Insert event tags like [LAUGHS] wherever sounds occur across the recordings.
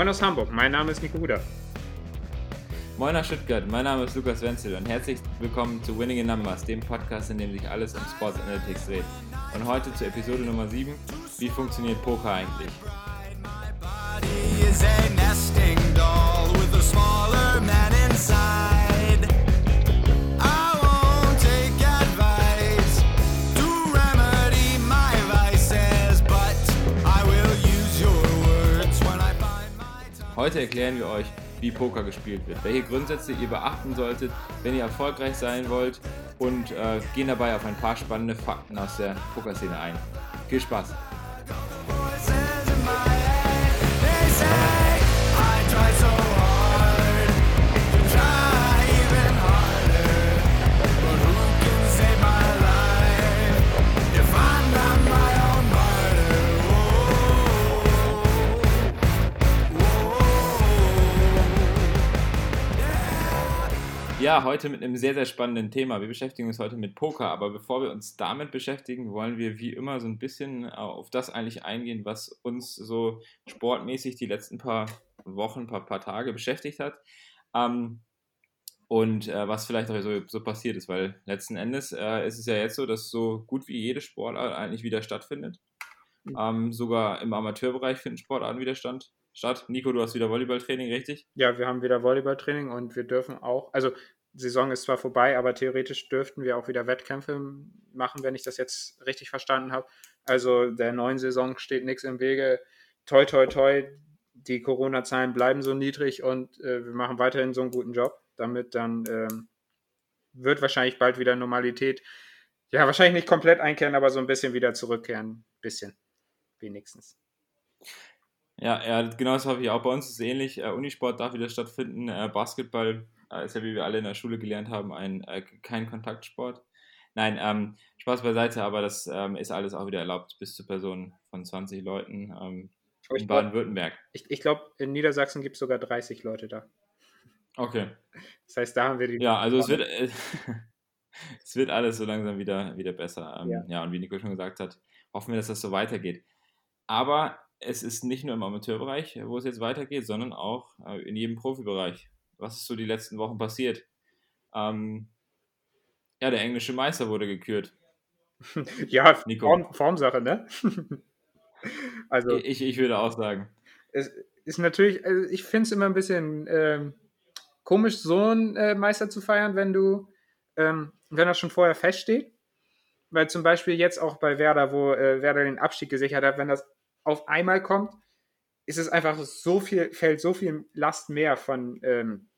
Moin aus Hamburg, mein Name ist Nico Huder. Moin aus Stuttgart, mein Name ist Lukas Wenzel und herzlich willkommen zu Winning in Numbers, dem Podcast, in dem sich alles um Sports Analytics dreht. Und heute zur Episode Nummer 7, wie funktioniert Poker eigentlich? Heute erklären wir euch, wie Poker gespielt wird, welche Grundsätze ihr beachten solltet, wenn ihr erfolgreich sein wollt und äh, gehen dabei auf ein paar spannende Fakten aus der Pokerszene ein. Viel Spaß! Ja, heute mit einem sehr, sehr spannenden Thema. Wir beschäftigen uns heute mit Poker, aber bevor wir uns damit beschäftigen, wollen wir wie immer so ein bisschen auf das eigentlich eingehen, was uns so sportmäßig die letzten paar Wochen, paar, paar Tage beschäftigt hat. Ähm, und äh, was vielleicht auch so, so, passiert ist, weil letzten Endes äh, ist es ja jetzt so, dass so gut wie jede Sportart eigentlich wieder stattfindet. Mhm. Ähm, sogar im Amateurbereich finden Sportarten wieder stand, statt. Nico, du hast wieder Volleyballtraining, richtig? Ja, wir haben wieder Volleyballtraining und wir dürfen auch, also Saison ist zwar vorbei, aber theoretisch dürften wir auch wieder Wettkämpfe machen, wenn ich das jetzt richtig verstanden habe. Also der neuen Saison steht nichts im Wege. Toi, toi, toi, die Corona-Zahlen bleiben so niedrig und äh, wir machen weiterhin so einen guten Job. Damit dann ähm, wird wahrscheinlich bald wieder Normalität, ja, wahrscheinlich nicht komplett einkehren, aber so ein bisschen wieder zurückkehren. Bisschen, wenigstens. Ja, ja, genau das habe ich auch. Bei uns ist es ähnlich. Äh, Unisport darf wieder stattfinden. Äh, Basketball äh, ist ja, wie wir alle in der Schule gelernt haben, ein, äh, kein Kontaktsport. Nein, ähm, Spaß beiseite, aber das ähm, ist alles auch wieder erlaubt bis zu Personen von 20 Leuten ähm, in Baden-Württemberg. Ich, ich glaube, in Niedersachsen gibt es sogar 30 Leute da. Okay. Das heißt, da haben wir die. Ja, also es wird, äh, [LAUGHS] es wird alles so langsam wieder, wieder besser. Ähm, ja. ja, und wie Nico schon gesagt hat, hoffen wir, dass das so weitergeht. Aber es ist nicht nur im Amateurbereich, wo es jetzt weitergeht, sondern auch äh, in jedem Profibereich. Was ist so die letzten Wochen passiert? Ähm, ja, der englische Meister wurde gekürt. [LAUGHS] ja, Nico. Form, Formsache, ne? [LAUGHS] also, ich, ich würde auch sagen. Es ist natürlich, also ich finde es immer ein bisschen ähm, komisch, so einen äh, Meister zu feiern, wenn du, ähm, wenn das schon vorher feststeht. Weil zum Beispiel jetzt auch bei Werder, wo äh, Werder den Abstieg gesichert hat, wenn das auf einmal kommt, ist es einfach so viel, fällt so viel Last mehr von, ähm,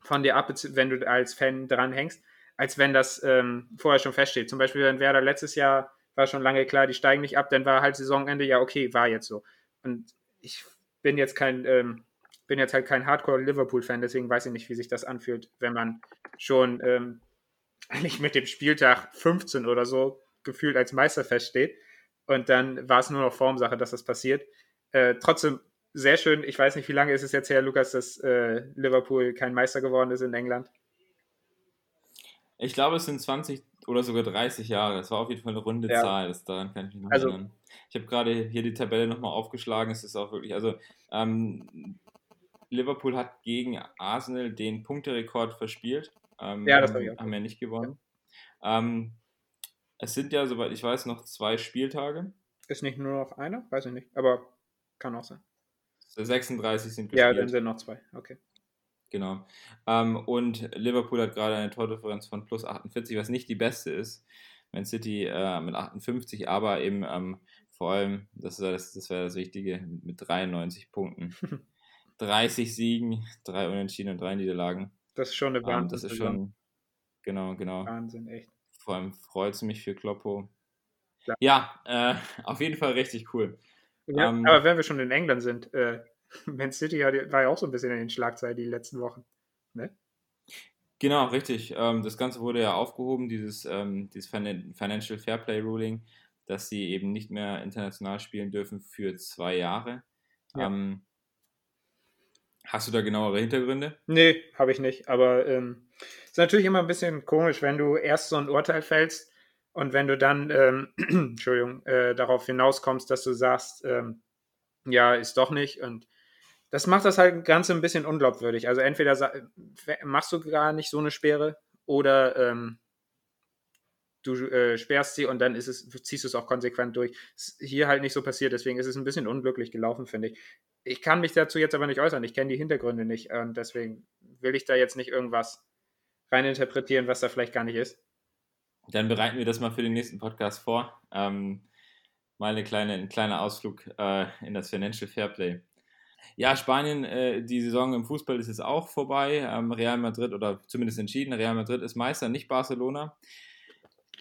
von dir ab, wenn du als Fan dranhängst, als wenn das ähm, vorher schon feststeht. Zum Beispiel, wenn Werder letztes Jahr war schon lange klar, die steigen nicht ab, dann war halt Saisonende, ja, okay, war jetzt so. Und ich bin jetzt kein, ähm, bin jetzt halt kein Hardcore-Liverpool-Fan, deswegen weiß ich nicht, wie sich das anfühlt, wenn man schon ähm, [LAUGHS] eigentlich mit dem Spieltag 15 oder so gefühlt als Meister feststeht. Und dann war es nur noch Formsache, dass das passiert. Äh, trotzdem sehr schön. Ich weiß nicht, wie lange ist es jetzt her, Lukas, dass äh, Liverpool kein Meister geworden ist in England? Ich glaube, es sind 20 oder sogar 30 Jahre. Es war auf jeden Fall eine runde ja. Zahl. Das, daran kann ich mich noch also, erinnern. Ich habe gerade hier die Tabelle nochmal aufgeschlagen. Es ist auch wirklich, also ähm, Liverpool hat gegen Arsenal den Punkterekord verspielt. Ähm, ja, das habe ich auch. Haben ja nicht gewonnen. Ja. Ähm, es sind ja, soweit ich weiß, noch zwei Spieltage. Ist nicht nur noch einer? Weiß ich nicht. Aber kann auch sein. 36 sind gespielt. Ja, dann sind noch zwei. Okay. Genau. Ähm, und Liverpool hat gerade eine Tordifferenz von plus 48, was nicht die beste ist. Man City äh, mit 58, aber eben ähm, vor allem, das, das, das wäre das Wichtige, mit 93 Punkten. [LAUGHS] 30 Siegen, drei Unentschieden und drei Niederlagen. Das ist schon eine Wahnsinn. Ähm, das ist schon, genau, genau. Wahnsinn, echt. Vor allem freut es mich für Kloppo. Ja, ja äh, [LAUGHS] auf jeden Fall richtig cool. Ja, ähm, aber wenn wir schon in England sind, äh, [LAUGHS] Man City war ja auch so ein bisschen in den Schlagzeilen die letzten Wochen. Ne? Genau, richtig. Ähm, das Ganze wurde ja aufgehoben, dieses, ähm, dieses Financial Fairplay Ruling, dass sie eben nicht mehr international spielen dürfen für zwei Jahre. Ja. Ähm, hast du da genauere Hintergründe? Nee, habe ich nicht. Aber ähm, ist natürlich immer ein bisschen komisch, wenn du erst so ein Urteil fällst und wenn du dann, ähm, [CLEARS THROAT] Entschuldigung, äh, darauf hinauskommst, dass du sagst, ähm, ja, ist doch nicht. Und das macht das halt ganz ein bisschen unglaubwürdig. Also entweder machst du gar nicht so eine Sperre oder ähm, du äh, sperrst sie und dann ist es, ziehst du es auch konsequent durch. Ist hier halt nicht so passiert, deswegen ist es ein bisschen unglücklich gelaufen, finde ich. Ich kann mich dazu jetzt aber nicht äußern, ich kenne die Hintergründe nicht und deswegen will ich da jetzt nicht irgendwas reininterpretieren, was da vielleicht gar nicht ist. Dann bereiten wir das mal für den nächsten Podcast vor. Ähm, mal eine kleine, ein kleiner Ausflug äh, in das Financial Fairplay. Ja, Spanien, äh, die Saison im Fußball ist jetzt auch vorbei. Ähm, Real Madrid oder zumindest entschieden, Real Madrid ist Meister, nicht Barcelona.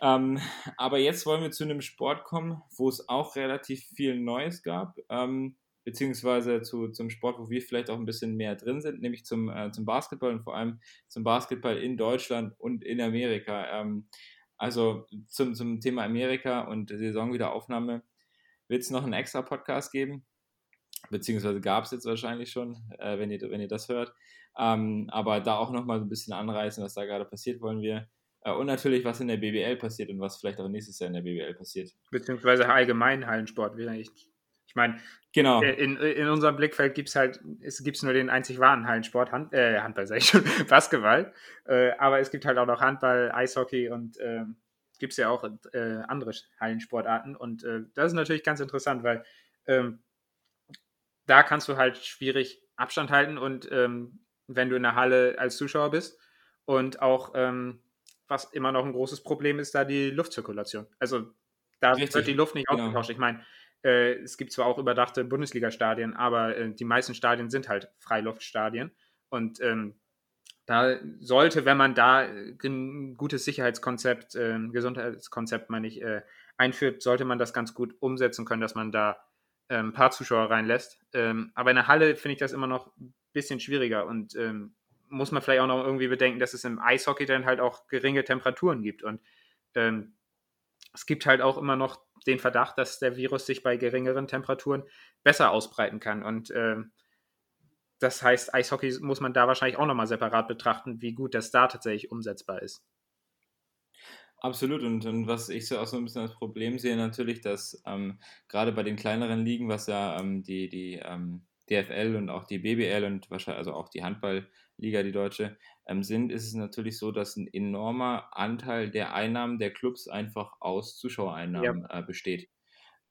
Ähm, aber jetzt wollen wir zu einem Sport kommen, wo es auch relativ viel Neues gab, ähm, beziehungsweise zu, zum Sport, wo wir vielleicht auch ein bisschen mehr drin sind, nämlich zum, äh, zum Basketball und vor allem zum Basketball in Deutschland und in Amerika. Ähm, also zum, zum Thema Amerika und Saisonwiederaufnahme wird es noch einen extra Podcast geben beziehungsweise gab es jetzt wahrscheinlich schon, äh, wenn, ihr, wenn ihr das hört. Ähm, aber da auch nochmal so ein bisschen anreißen, was da gerade passiert, wollen wir. Äh, und natürlich, was in der BBL passiert und was vielleicht auch nächstes Jahr in der BBL passiert. Beziehungsweise allgemein Hallensport. Ich, ich meine, genau. Äh, in, in unserem Blickfeld gibt es halt, es gibt nur den einzig wahren Hallensport, Hand, äh, Handball sage ich schon, [LAUGHS] Basketball. Äh, aber es gibt halt auch noch Handball, Eishockey und äh, gibt es ja auch äh, andere Hallensportarten. Und äh, das ist natürlich ganz interessant, weil ähm, da kannst du halt schwierig Abstand halten und ähm, wenn du in der Halle als Zuschauer bist und auch ähm, was immer noch ein großes Problem ist, da die Luftzirkulation. Also da Richtig, wird die Luft nicht genau. ausgetauscht. Ich meine, äh, es gibt zwar auch überdachte Bundesliga-Stadien, aber äh, die meisten Stadien sind halt Freiluftstadien und ähm, da sollte, wenn man da ein gutes Sicherheitskonzept, äh, Gesundheitskonzept, meine ich, äh, einführt, sollte man das ganz gut umsetzen können, dass man da ein ähm, paar Zuschauer reinlässt. Ähm, aber in der Halle finde ich das immer noch ein bisschen schwieriger und ähm, muss man vielleicht auch noch irgendwie bedenken, dass es im Eishockey dann halt auch geringe Temperaturen gibt. Und ähm, es gibt halt auch immer noch den Verdacht, dass der Virus sich bei geringeren Temperaturen besser ausbreiten kann. Und ähm, das heißt, Eishockey muss man da wahrscheinlich auch nochmal separat betrachten, wie gut das da tatsächlich umsetzbar ist. Absolut. Und, und was ich so auch so ein bisschen als Problem sehe, natürlich, dass ähm, gerade bei den kleineren Ligen, was ja ähm, die, die ähm, DFL und auch die BBL und wahrscheinlich also auch die Handballliga, die deutsche, ähm, sind, ist es natürlich so, dass ein enormer Anteil der Einnahmen der Clubs einfach aus Zuschauereinnahmen ja. äh, besteht.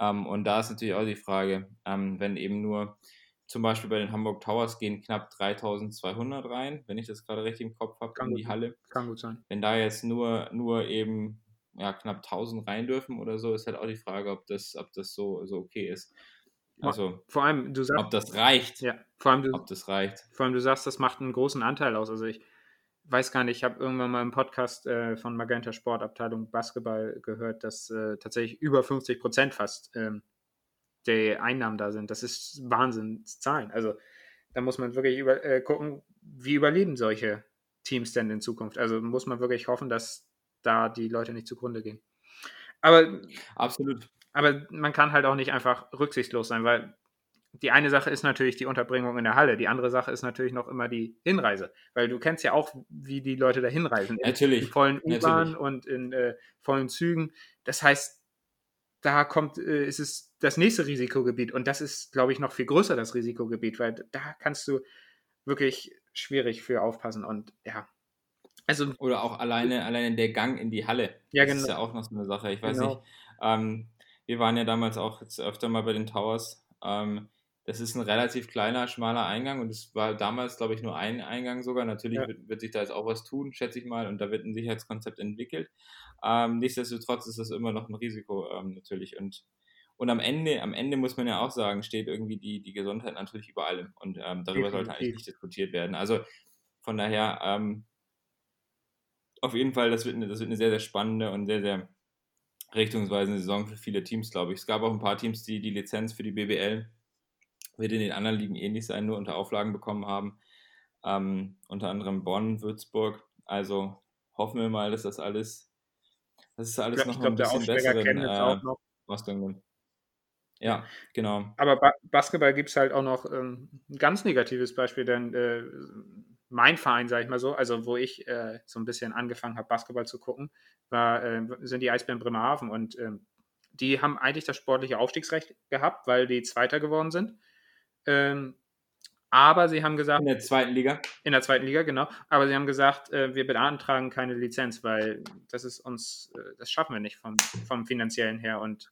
Ähm, und da ist natürlich auch die Frage, ähm, wenn eben nur zum Beispiel bei den Hamburg Towers gehen knapp 3200 rein, wenn ich das gerade richtig im Kopf habe, in die Halle. Kann gut sein. Wenn da jetzt nur, nur eben ja, knapp 1000 rein dürfen oder so, ist halt auch die Frage, ob das, ob das so, so okay ist. Also, vor allem, du sagst, ob das reicht. Ja, vor allem, du, ob das reicht. Vor allem, du sagst, das macht einen großen Anteil aus. Also, ich weiß gar nicht, ich habe irgendwann mal im Podcast äh, von Magenta Sportabteilung Basketball gehört, dass äh, tatsächlich über 50 Prozent fast ähm, die Einnahmen da sind. Das ist Wahnsinnszahlen. Also da muss man wirklich über, äh, gucken, wie überleben solche Teams denn in Zukunft. Also muss man wirklich hoffen, dass da die Leute nicht zugrunde gehen. Aber absolut. Aber man kann halt auch nicht einfach rücksichtslos sein, weil die eine Sache ist natürlich die Unterbringung in der Halle, die andere Sache ist natürlich noch immer die Hinreise, weil du kennst ja auch, wie die Leute da hinreisen. Natürlich. In vollen U-Bahn und in äh, vollen Zügen. Das heißt, da kommt, äh, ist es das nächste Risikogebiet und das ist, glaube ich, noch viel größer, das Risikogebiet, weil da kannst du wirklich schwierig für aufpassen und ja. Also, Oder auch alleine, alleine der Gang in die Halle. Ja, genau. Das ist genau. ja auch noch so eine Sache. Ich weiß genau. nicht. Ähm, wir waren ja damals auch jetzt öfter mal bei den Towers. Ähm, das ist ein relativ kleiner, schmaler Eingang und es war damals, glaube ich, nur ein Eingang sogar. Natürlich ja. wird, wird, sich da jetzt auch was tun, schätze ich mal, und da wird ein Sicherheitskonzept entwickelt. Ähm, nichtsdestotrotz ist das immer noch ein Risiko ähm, natürlich. Und, und am Ende, am Ende muss man ja auch sagen, steht irgendwie die, die Gesundheit natürlich über allem. Und ähm, darüber Definitiv. sollte eigentlich nicht diskutiert werden. Also von daher, ähm, auf jeden Fall, das wird, eine, das wird eine sehr, sehr spannende und sehr, sehr richtungsweisende Saison für viele Teams, glaube ich. Es gab auch ein paar Teams, die die Lizenz für die BBL wird in den anderen Ligen ähnlich sein, nur unter Auflagen bekommen haben. Ähm, unter anderem Bonn, Würzburg. Also hoffen wir mal, dass das alles das ist alles noch glaub, ein bisschen besseren äh, Ja, genau. Aber ba Basketball gibt es halt auch noch ähm, ein ganz negatives Beispiel, denn äh, mein Verein, sage ich mal so, also wo ich äh, so ein bisschen angefangen habe, Basketball zu gucken, war, äh, sind die Eisbären Bremerhaven und ähm, die haben eigentlich das sportliche Aufstiegsrecht gehabt, weil die Zweiter geworden sind. Ähm, Aber sie haben gesagt. In der zweiten Liga? In der zweiten Liga, genau. Aber sie haben gesagt, äh, wir beantragen keine Lizenz, weil das ist uns, äh, das schaffen wir nicht vom, vom finanziellen her. Und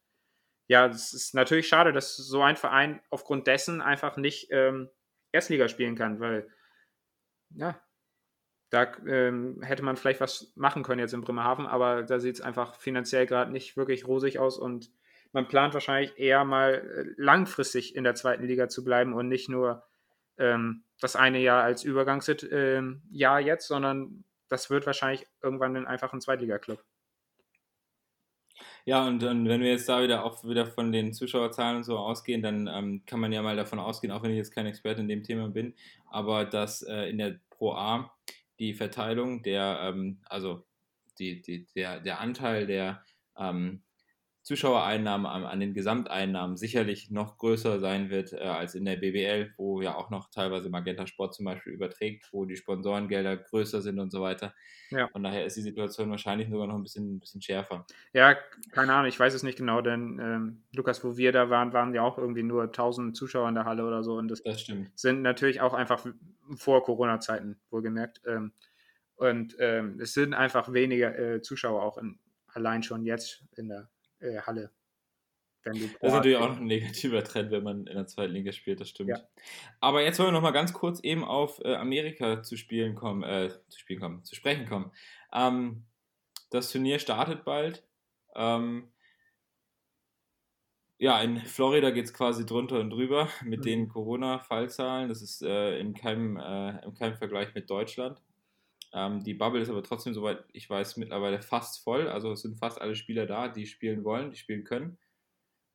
ja, es ist natürlich schade, dass so ein Verein aufgrund dessen einfach nicht ähm, Erstliga spielen kann, weil ja, da ähm, hätte man vielleicht was machen können jetzt in Bremerhaven, aber da sieht es einfach finanziell gerade nicht wirklich rosig aus und man plant wahrscheinlich eher mal äh, langfristig in der zweiten Liga zu bleiben und nicht nur ähm, das eine Jahr als Übergangsjahr ähm, äh, jetzt, sondern das wird wahrscheinlich irgendwann einfach ein Zweitliga-Club. Ja, und, und, wenn wir jetzt da wieder auch wieder von den Zuschauerzahlen und so ausgehen, dann ähm, kann man ja mal davon ausgehen, auch wenn ich jetzt kein Experte in dem Thema bin, aber dass äh, in der Pro A die Verteilung der, ähm, also die, die, der, der Anteil der ähm, Zuschauereinnahmen an, an, den Gesamteinnahmen sicherlich noch größer sein wird äh, als in der BBL, wo ja auch noch teilweise Magenta Sport zum Beispiel überträgt, wo die Sponsorengelder größer sind und so weiter. Ja. Von daher ist die Situation wahrscheinlich sogar noch ein bisschen, ein bisschen schärfer. Ja, keine Ahnung, ich weiß es nicht genau, denn ähm, Lukas, wo wir da waren, waren ja auch irgendwie nur 1000 Zuschauer in der Halle oder so. Und das, das sind natürlich auch einfach vor Corona-Zeiten, wohlgemerkt. Ähm, und ähm, es sind einfach weniger äh, Zuschauer auch in, allein schon jetzt in der äh, Halle. das ist natürlich auch noch ein negativer Trend, wenn man in der zweiten Liga spielt, das stimmt. Ja. Aber jetzt wollen wir noch mal ganz kurz eben auf äh, Amerika zu spielen kommen, äh, zu spielen kommen, zu sprechen kommen. Ähm, das Turnier startet bald. Ähm, ja, in Florida geht es quasi drunter und drüber mit mhm. den Corona-Fallzahlen. Das ist äh, in, keinem, äh, in keinem Vergleich mit Deutschland. Ähm, die Bubble ist aber trotzdem, soweit ich weiß, mittlerweile fast voll. Also es sind fast alle Spieler da, die spielen wollen, die spielen können.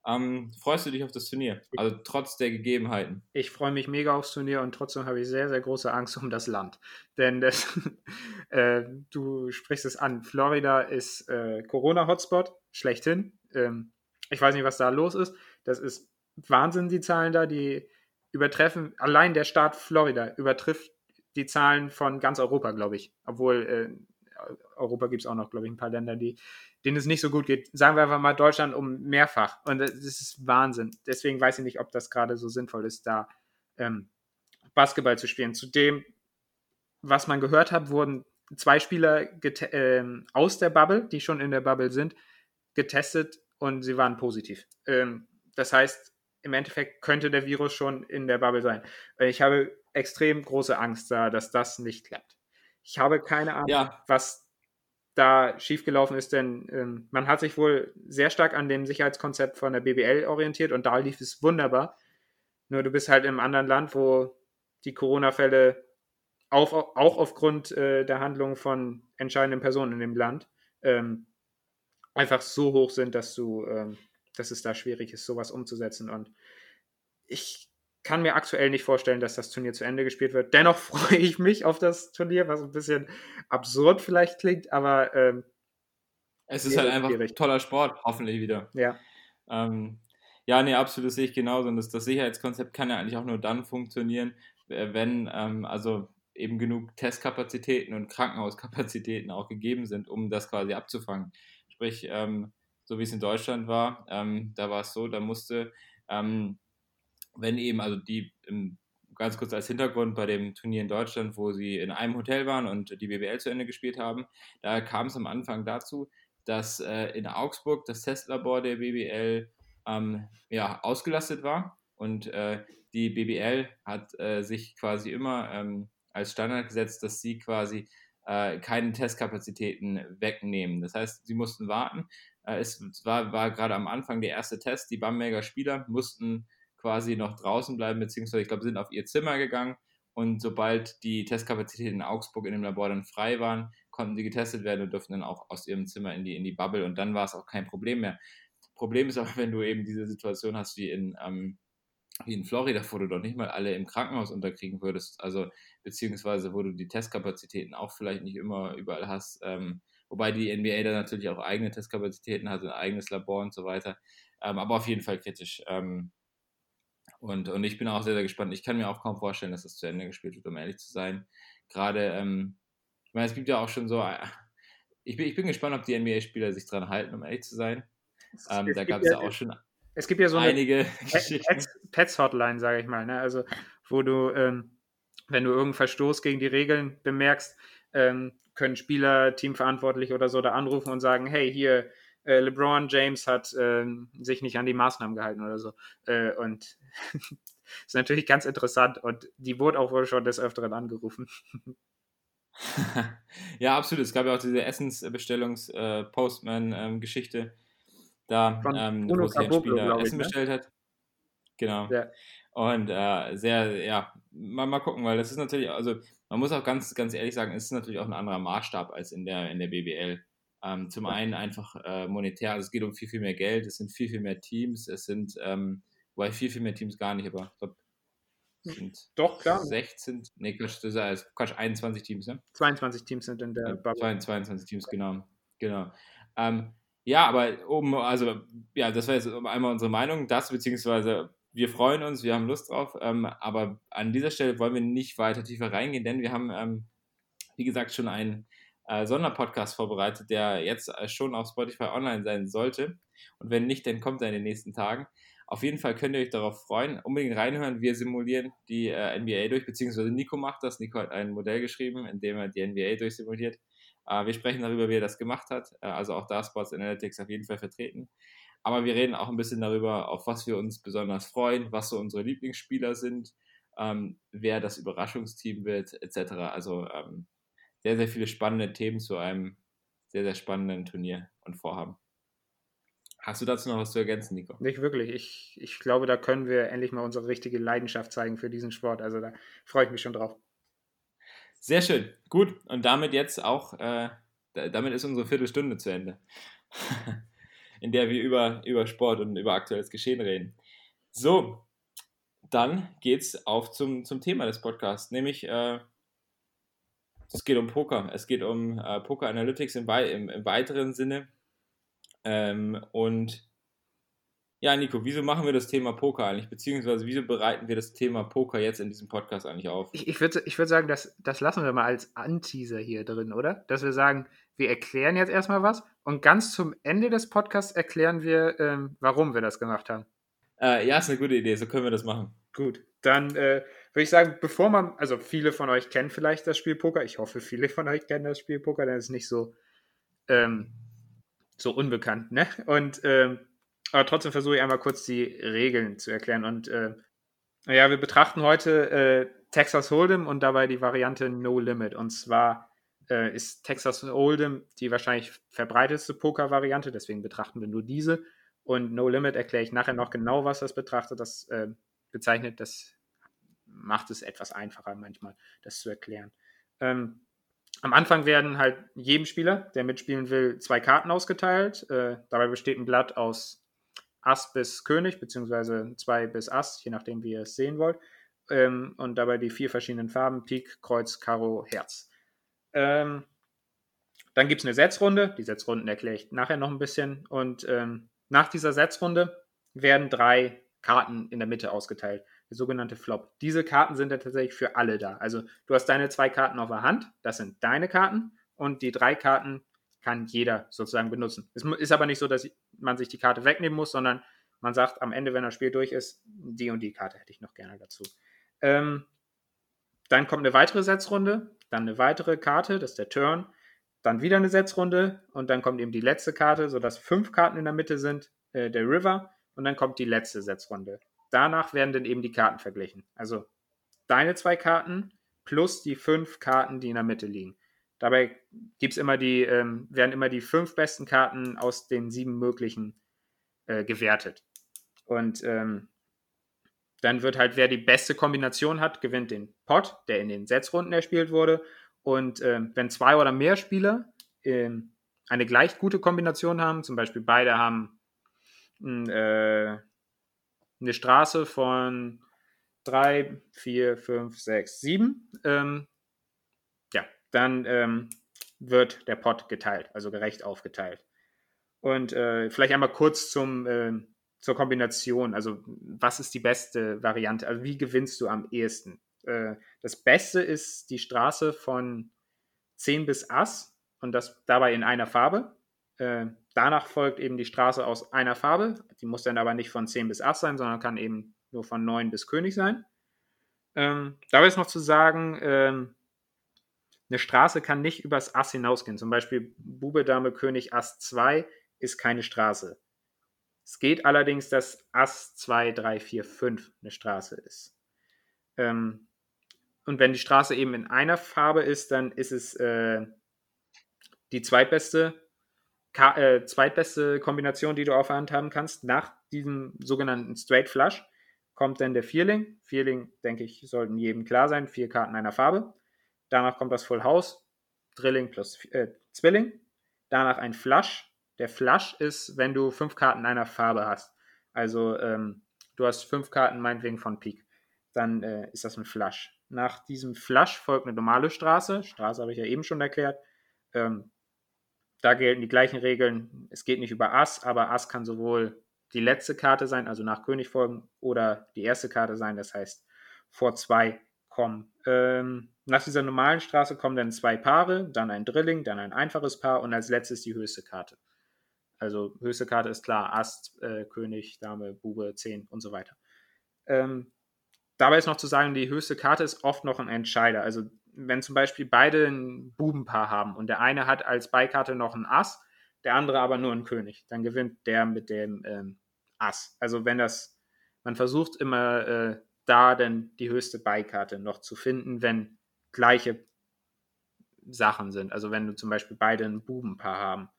Ähm, freust du dich auf das Turnier? Also trotz der Gegebenheiten. Ich freue mich mega aufs Turnier und trotzdem habe ich sehr, sehr große Angst um das Land. Denn das, [LAUGHS] äh, du sprichst es an, Florida ist äh, Corona-Hotspot, schlechthin. Ähm, ich weiß nicht, was da los ist. Das ist Wahnsinn, die Zahlen da, die übertreffen, allein der Staat Florida übertrifft die Zahlen von ganz Europa, glaube ich. Obwohl äh, Europa gibt es auch noch, glaube ich, ein paar Länder, die, denen es nicht so gut geht. Sagen wir einfach mal Deutschland um mehrfach. Und das ist Wahnsinn. Deswegen weiß ich nicht, ob das gerade so sinnvoll ist, da ähm, Basketball zu spielen. Zudem, was man gehört hat, wurden zwei Spieler äh, aus der Bubble, die schon in der Bubble sind, getestet und sie waren positiv. Ähm, das heißt, im Endeffekt könnte der Virus schon in der Bubble sein. Ich habe extrem große Angst da, dass das nicht klappt. Ich habe keine Ahnung, ja. was da schiefgelaufen ist, denn ähm, man hat sich wohl sehr stark an dem Sicherheitskonzept von der BBL orientiert und da lief es wunderbar. Nur du bist halt im anderen Land, wo die Corona-Fälle auch, auch aufgrund äh, der Handlung von entscheidenden Personen in dem Land ähm, einfach so hoch sind, dass du, ähm, dass es da schwierig ist, sowas umzusetzen. Und ich kann mir aktuell nicht vorstellen, dass das Turnier zu Ende gespielt wird. Dennoch [LAUGHS] freue ich mich auf das Turnier, was ein bisschen absurd vielleicht klingt, aber ähm, es ist halt einfach schwierig. toller Sport, hoffentlich wieder. Ja. Ähm, ja, nee, absolut, sehe ich genauso. Und das, das, Sicherheitskonzept kann ja eigentlich auch nur dann funktionieren, wenn ähm, also eben genug Testkapazitäten und Krankenhauskapazitäten auch gegeben sind, um das quasi abzufangen. Sprich, ähm, so wie es in Deutschland war, ähm, da war es so, da musste ähm, wenn eben, also die im, ganz kurz als Hintergrund bei dem Turnier in Deutschland, wo sie in einem Hotel waren und die BBL zu Ende gespielt haben, da kam es am Anfang dazu, dass äh, in Augsburg das Testlabor der BBL ähm, ja, ausgelastet war und äh, die BBL hat äh, sich quasi immer ähm, als Standard gesetzt, dass sie quasi äh, keine Testkapazitäten wegnehmen. Das heißt, sie mussten warten. Äh, es war, war gerade am Anfang der erste Test. Die Bamberger Spieler mussten quasi noch draußen bleiben, beziehungsweise ich glaube, sind auf ihr Zimmer gegangen und sobald die Testkapazitäten in Augsburg in dem Labor dann frei waren, konnten sie getestet werden und durften dann auch aus ihrem Zimmer in die, in die Bubble und dann war es auch kein Problem mehr. Problem ist aber, wenn du eben diese Situation hast wie in, ähm, wie in Florida, wo du doch nicht mal alle im Krankenhaus unterkriegen würdest, also beziehungsweise wo du die Testkapazitäten auch vielleicht nicht immer überall hast, ähm, wobei die NBA da natürlich auch eigene Testkapazitäten hat, ein eigenes Labor und so weiter, ähm, aber auf jeden Fall kritisch. Ähm, und, und ich bin auch sehr, sehr gespannt. Ich kann mir auch kaum vorstellen, dass das zu Ende gespielt wird, um ehrlich zu sein. Gerade, ähm, ich meine, es gibt ja auch schon so, äh, ich bin, ich bin gespannt, ob die NBA-Spieler sich dran halten, um ehrlich zu sein. Ähm, da gab es ja, auch schon es gibt ja so einige. Pets-Hotline, sage ich mal. Ne? Also, wo du, ähm, wenn du irgendeinen Verstoß gegen die Regeln bemerkst, ähm, können Spieler, Teamverantwortlich oder so da anrufen und sagen, hey, hier, äh, LeBron James hat äh, sich nicht an die Maßnahmen gehalten oder so. Äh, und [LAUGHS] ist natürlich ganz interessant und die wurde auch wohl schon des Öfteren angerufen. [LAUGHS] ja, absolut. Es gab ja auch diese Essensbestellungs-Postman-Geschichte, äh, da, ähm, wo sich ein Spieler Essen ne? bestellt hat. Genau. Ja. Und äh, sehr, ja, mal, mal gucken, weil das ist natürlich, also man muss auch ganz, ganz ehrlich sagen, es ist natürlich auch ein anderer Maßstab als in der, in der BBL. Ähm, zum einen einfach äh, monetär, also es geht um viel, viel mehr Geld, es sind viel, viel mehr Teams, es sind, ähm, wobei viel, viel mehr Teams gar nicht, aber ich glaube, sind Doch, klar. 16, nee, Quatsch, das ist Quatsch, 21 Teams, ne? 22 Teams sind in der ja, Bubble. 22 Teams, genau. genau. Ähm, ja, aber um, also, ja, das war jetzt einmal unsere Meinung, das, beziehungsweise wir freuen uns, wir haben Lust drauf, ähm, aber an dieser Stelle wollen wir nicht weiter tiefer reingehen, denn wir haben, ähm, wie gesagt, schon einen äh, Sonderpodcast vorbereitet, der jetzt äh, schon auf Spotify online sein sollte. Und wenn nicht, dann kommt er in den nächsten Tagen. Auf jeden Fall könnt ihr euch darauf freuen. Unbedingt reinhören. Wir simulieren die äh, NBA durch, beziehungsweise Nico macht das. Nico hat ein Modell geschrieben, in dem er die NBA durchsimuliert. Äh, wir sprechen darüber, wie er das gemacht hat. Äh, also auch da Sports Analytics auf jeden Fall vertreten. Aber wir reden auch ein bisschen darüber, auf was wir uns besonders freuen, was so unsere Lieblingsspieler sind, ähm, wer das Überraschungsteam wird, etc. Also ähm, sehr, sehr viele spannende Themen zu einem sehr, sehr spannenden Turnier und Vorhaben. Hast du dazu noch was zu ergänzen, Nico? Nicht wirklich. Ich, ich glaube, da können wir endlich mal unsere richtige Leidenschaft zeigen für diesen Sport. Also da freue ich mich schon drauf. Sehr schön. Gut. Und damit jetzt auch, äh, damit ist unsere Viertelstunde zu Ende, [LAUGHS] in der wir über, über Sport und über aktuelles Geschehen reden. So, dann geht's auf zum, zum Thema des Podcasts, nämlich äh, es geht um Poker. Es geht um äh, Poker Analytics im, im, im weiteren Sinne. Ähm, und ja, Nico, wieso machen wir das Thema Poker eigentlich? Beziehungsweise wieso bereiten wir das Thema Poker jetzt in diesem Podcast eigentlich auf? Ich, ich würde ich würd sagen, das, das lassen wir mal als Anteaser hier drin, oder? Dass wir sagen, wir erklären jetzt erstmal was und ganz zum Ende des Podcasts erklären wir, ähm, warum wir das gemacht haben. Äh, ja, ist eine gute Idee, so können wir das machen. Gut, dann äh, würde ich sagen, bevor man, also viele von euch kennen vielleicht das Spiel Poker, ich hoffe, viele von euch kennen das Spiel Poker, denn es ist nicht so, ähm, so unbekannt, ne? Und ähm, aber trotzdem versuche ich einmal kurz die Regeln zu erklären. Und äh, ja, wir betrachten heute äh, Texas Hold'em und dabei die Variante No Limit. Und zwar äh, ist Texas Hold'em die wahrscheinlich verbreitetste Poker-Variante, deswegen betrachten wir nur diese. Und No Limit erkläre ich nachher noch genau, was das betrachtet. Das äh, bezeichnet, das macht es etwas einfacher manchmal, das zu erklären. Ähm, am Anfang werden halt jedem Spieler, der mitspielen will, zwei Karten ausgeteilt. Äh, dabei besteht ein Blatt aus Ass bis König, beziehungsweise 2 bis Ass, je nachdem, wie ihr es sehen wollt. Ähm, und dabei die vier verschiedenen Farben: Pik, Kreuz, Karo, Herz. Ähm, dann gibt es eine Setzrunde. Die Setzrunden erkläre ich nachher noch ein bisschen. Und ähm, nach dieser Setzrunde werden drei Karten in der Mitte ausgeteilt. Sogenannte Flop. Diese Karten sind ja tatsächlich für alle da. Also du hast deine zwei Karten auf der Hand, das sind deine Karten. Und die drei Karten kann jeder sozusagen benutzen. Es ist aber nicht so, dass man sich die Karte wegnehmen muss, sondern man sagt am Ende, wenn das Spiel durch ist, die und die Karte hätte ich noch gerne dazu. Ähm, dann kommt eine weitere Setzrunde, dann eine weitere Karte, das ist der Turn, dann wieder eine Setzrunde und dann kommt eben die letzte Karte, sodass fünf Karten in der Mitte sind, äh, der River, und dann kommt die letzte Setzrunde. Danach werden dann eben die Karten verglichen. Also deine zwei Karten plus die fünf Karten, die in der Mitte liegen. Dabei gibt's immer die, ähm, werden immer die fünf besten Karten aus den sieben möglichen äh, gewertet. Und ähm, dann wird halt, wer die beste Kombination hat, gewinnt den Pot, der in den Setzrunden erspielt wurde. Und ähm, wenn zwei oder mehr Spieler ähm, eine gleich gute Kombination haben, zum Beispiel beide haben hm, äh, eine Straße von 3, 4, 5, 6, 7, dann ähm, wird der Pot geteilt, also gerecht aufgeteilt. Und äh, vielleicht einmal kurz zum, äh, zur Kombination. Also, was ist die beste Variante? Also, wie gewinnst du am ehesten? Äh, das Beste ist die Straße von 10 bis Ass und das dabei in einer Farbe. Äh, danach folgt eben die Straße aus einer Farbe. Die muss dann aber nicht von 10 bis Ass sein, sondern kann eben nur von 9 bis König sein. Ähm, dabei ist noch zu sagen, ähm, eine Straße kann nicht übers Ass hinausgehen. Zum Beispiel Bube, Dame, König, Ass 2 ist keine Straße. Es geht allerdings, dass Ass 2, 3, 4, 5 eine Straße ist. Ähm, und wenn die Straße eben in einer Farbe ist, dann ist es äh, die zweitbeste, Ka äh, zweitbeste Kombination, die du auf der Hand haben kannst. Nach diesem sogenannten Straight Flush kommt dann der Vierling. Vierling, denke ich, sollten jedem klar sein. Vier Karten einer Farbe. Danach kommt das Full House. Drilling plus äh, Zwilling. Danach ein Flush. Der Flush ist, wenn du fünf Karten einer Farbe hast. Also ähm, du hast fünf Karten meinetwegen von Pik. Dann äh, ist das ein Flush. Nach diesem Flush folgt eine normale Straße. Straße habe ich ja eben schon erklärt. Ähm, da gelten die gleichen Regeln. Es geht nicht über Ass, aber Ass kann sowohl die letzte Karte sein, also nach König folgen, oder die erste Karte sein, das heißt vor zwei kommen. Ähm, nach dieser normalen Straße kommen dann zwei Paare, dann ein Drilling, dann ein einfaches Paar und als letztes die höchste Karte. Also höchste Karte ist klar, Ast, äh, König, Dame, Bube, 10 und so weiter. Ähm, dabei ist noch zu sagen, die höchste Karte ist oft noch ein Entscheider. Also wenn zum Beispiel beide ein Bubenpaar haben und der eine hat als Beikarte noch ein Ass, der andere aber nur ein König, dann gewinnt der mit dem ähm, Ass. Also wenn das, man versucht immer äh, da dann die höchste Beikarte noch zu finden, wenn gleiche Sachen sind. Also wenn du zum Beispiel beide ein Bubenpaar haben.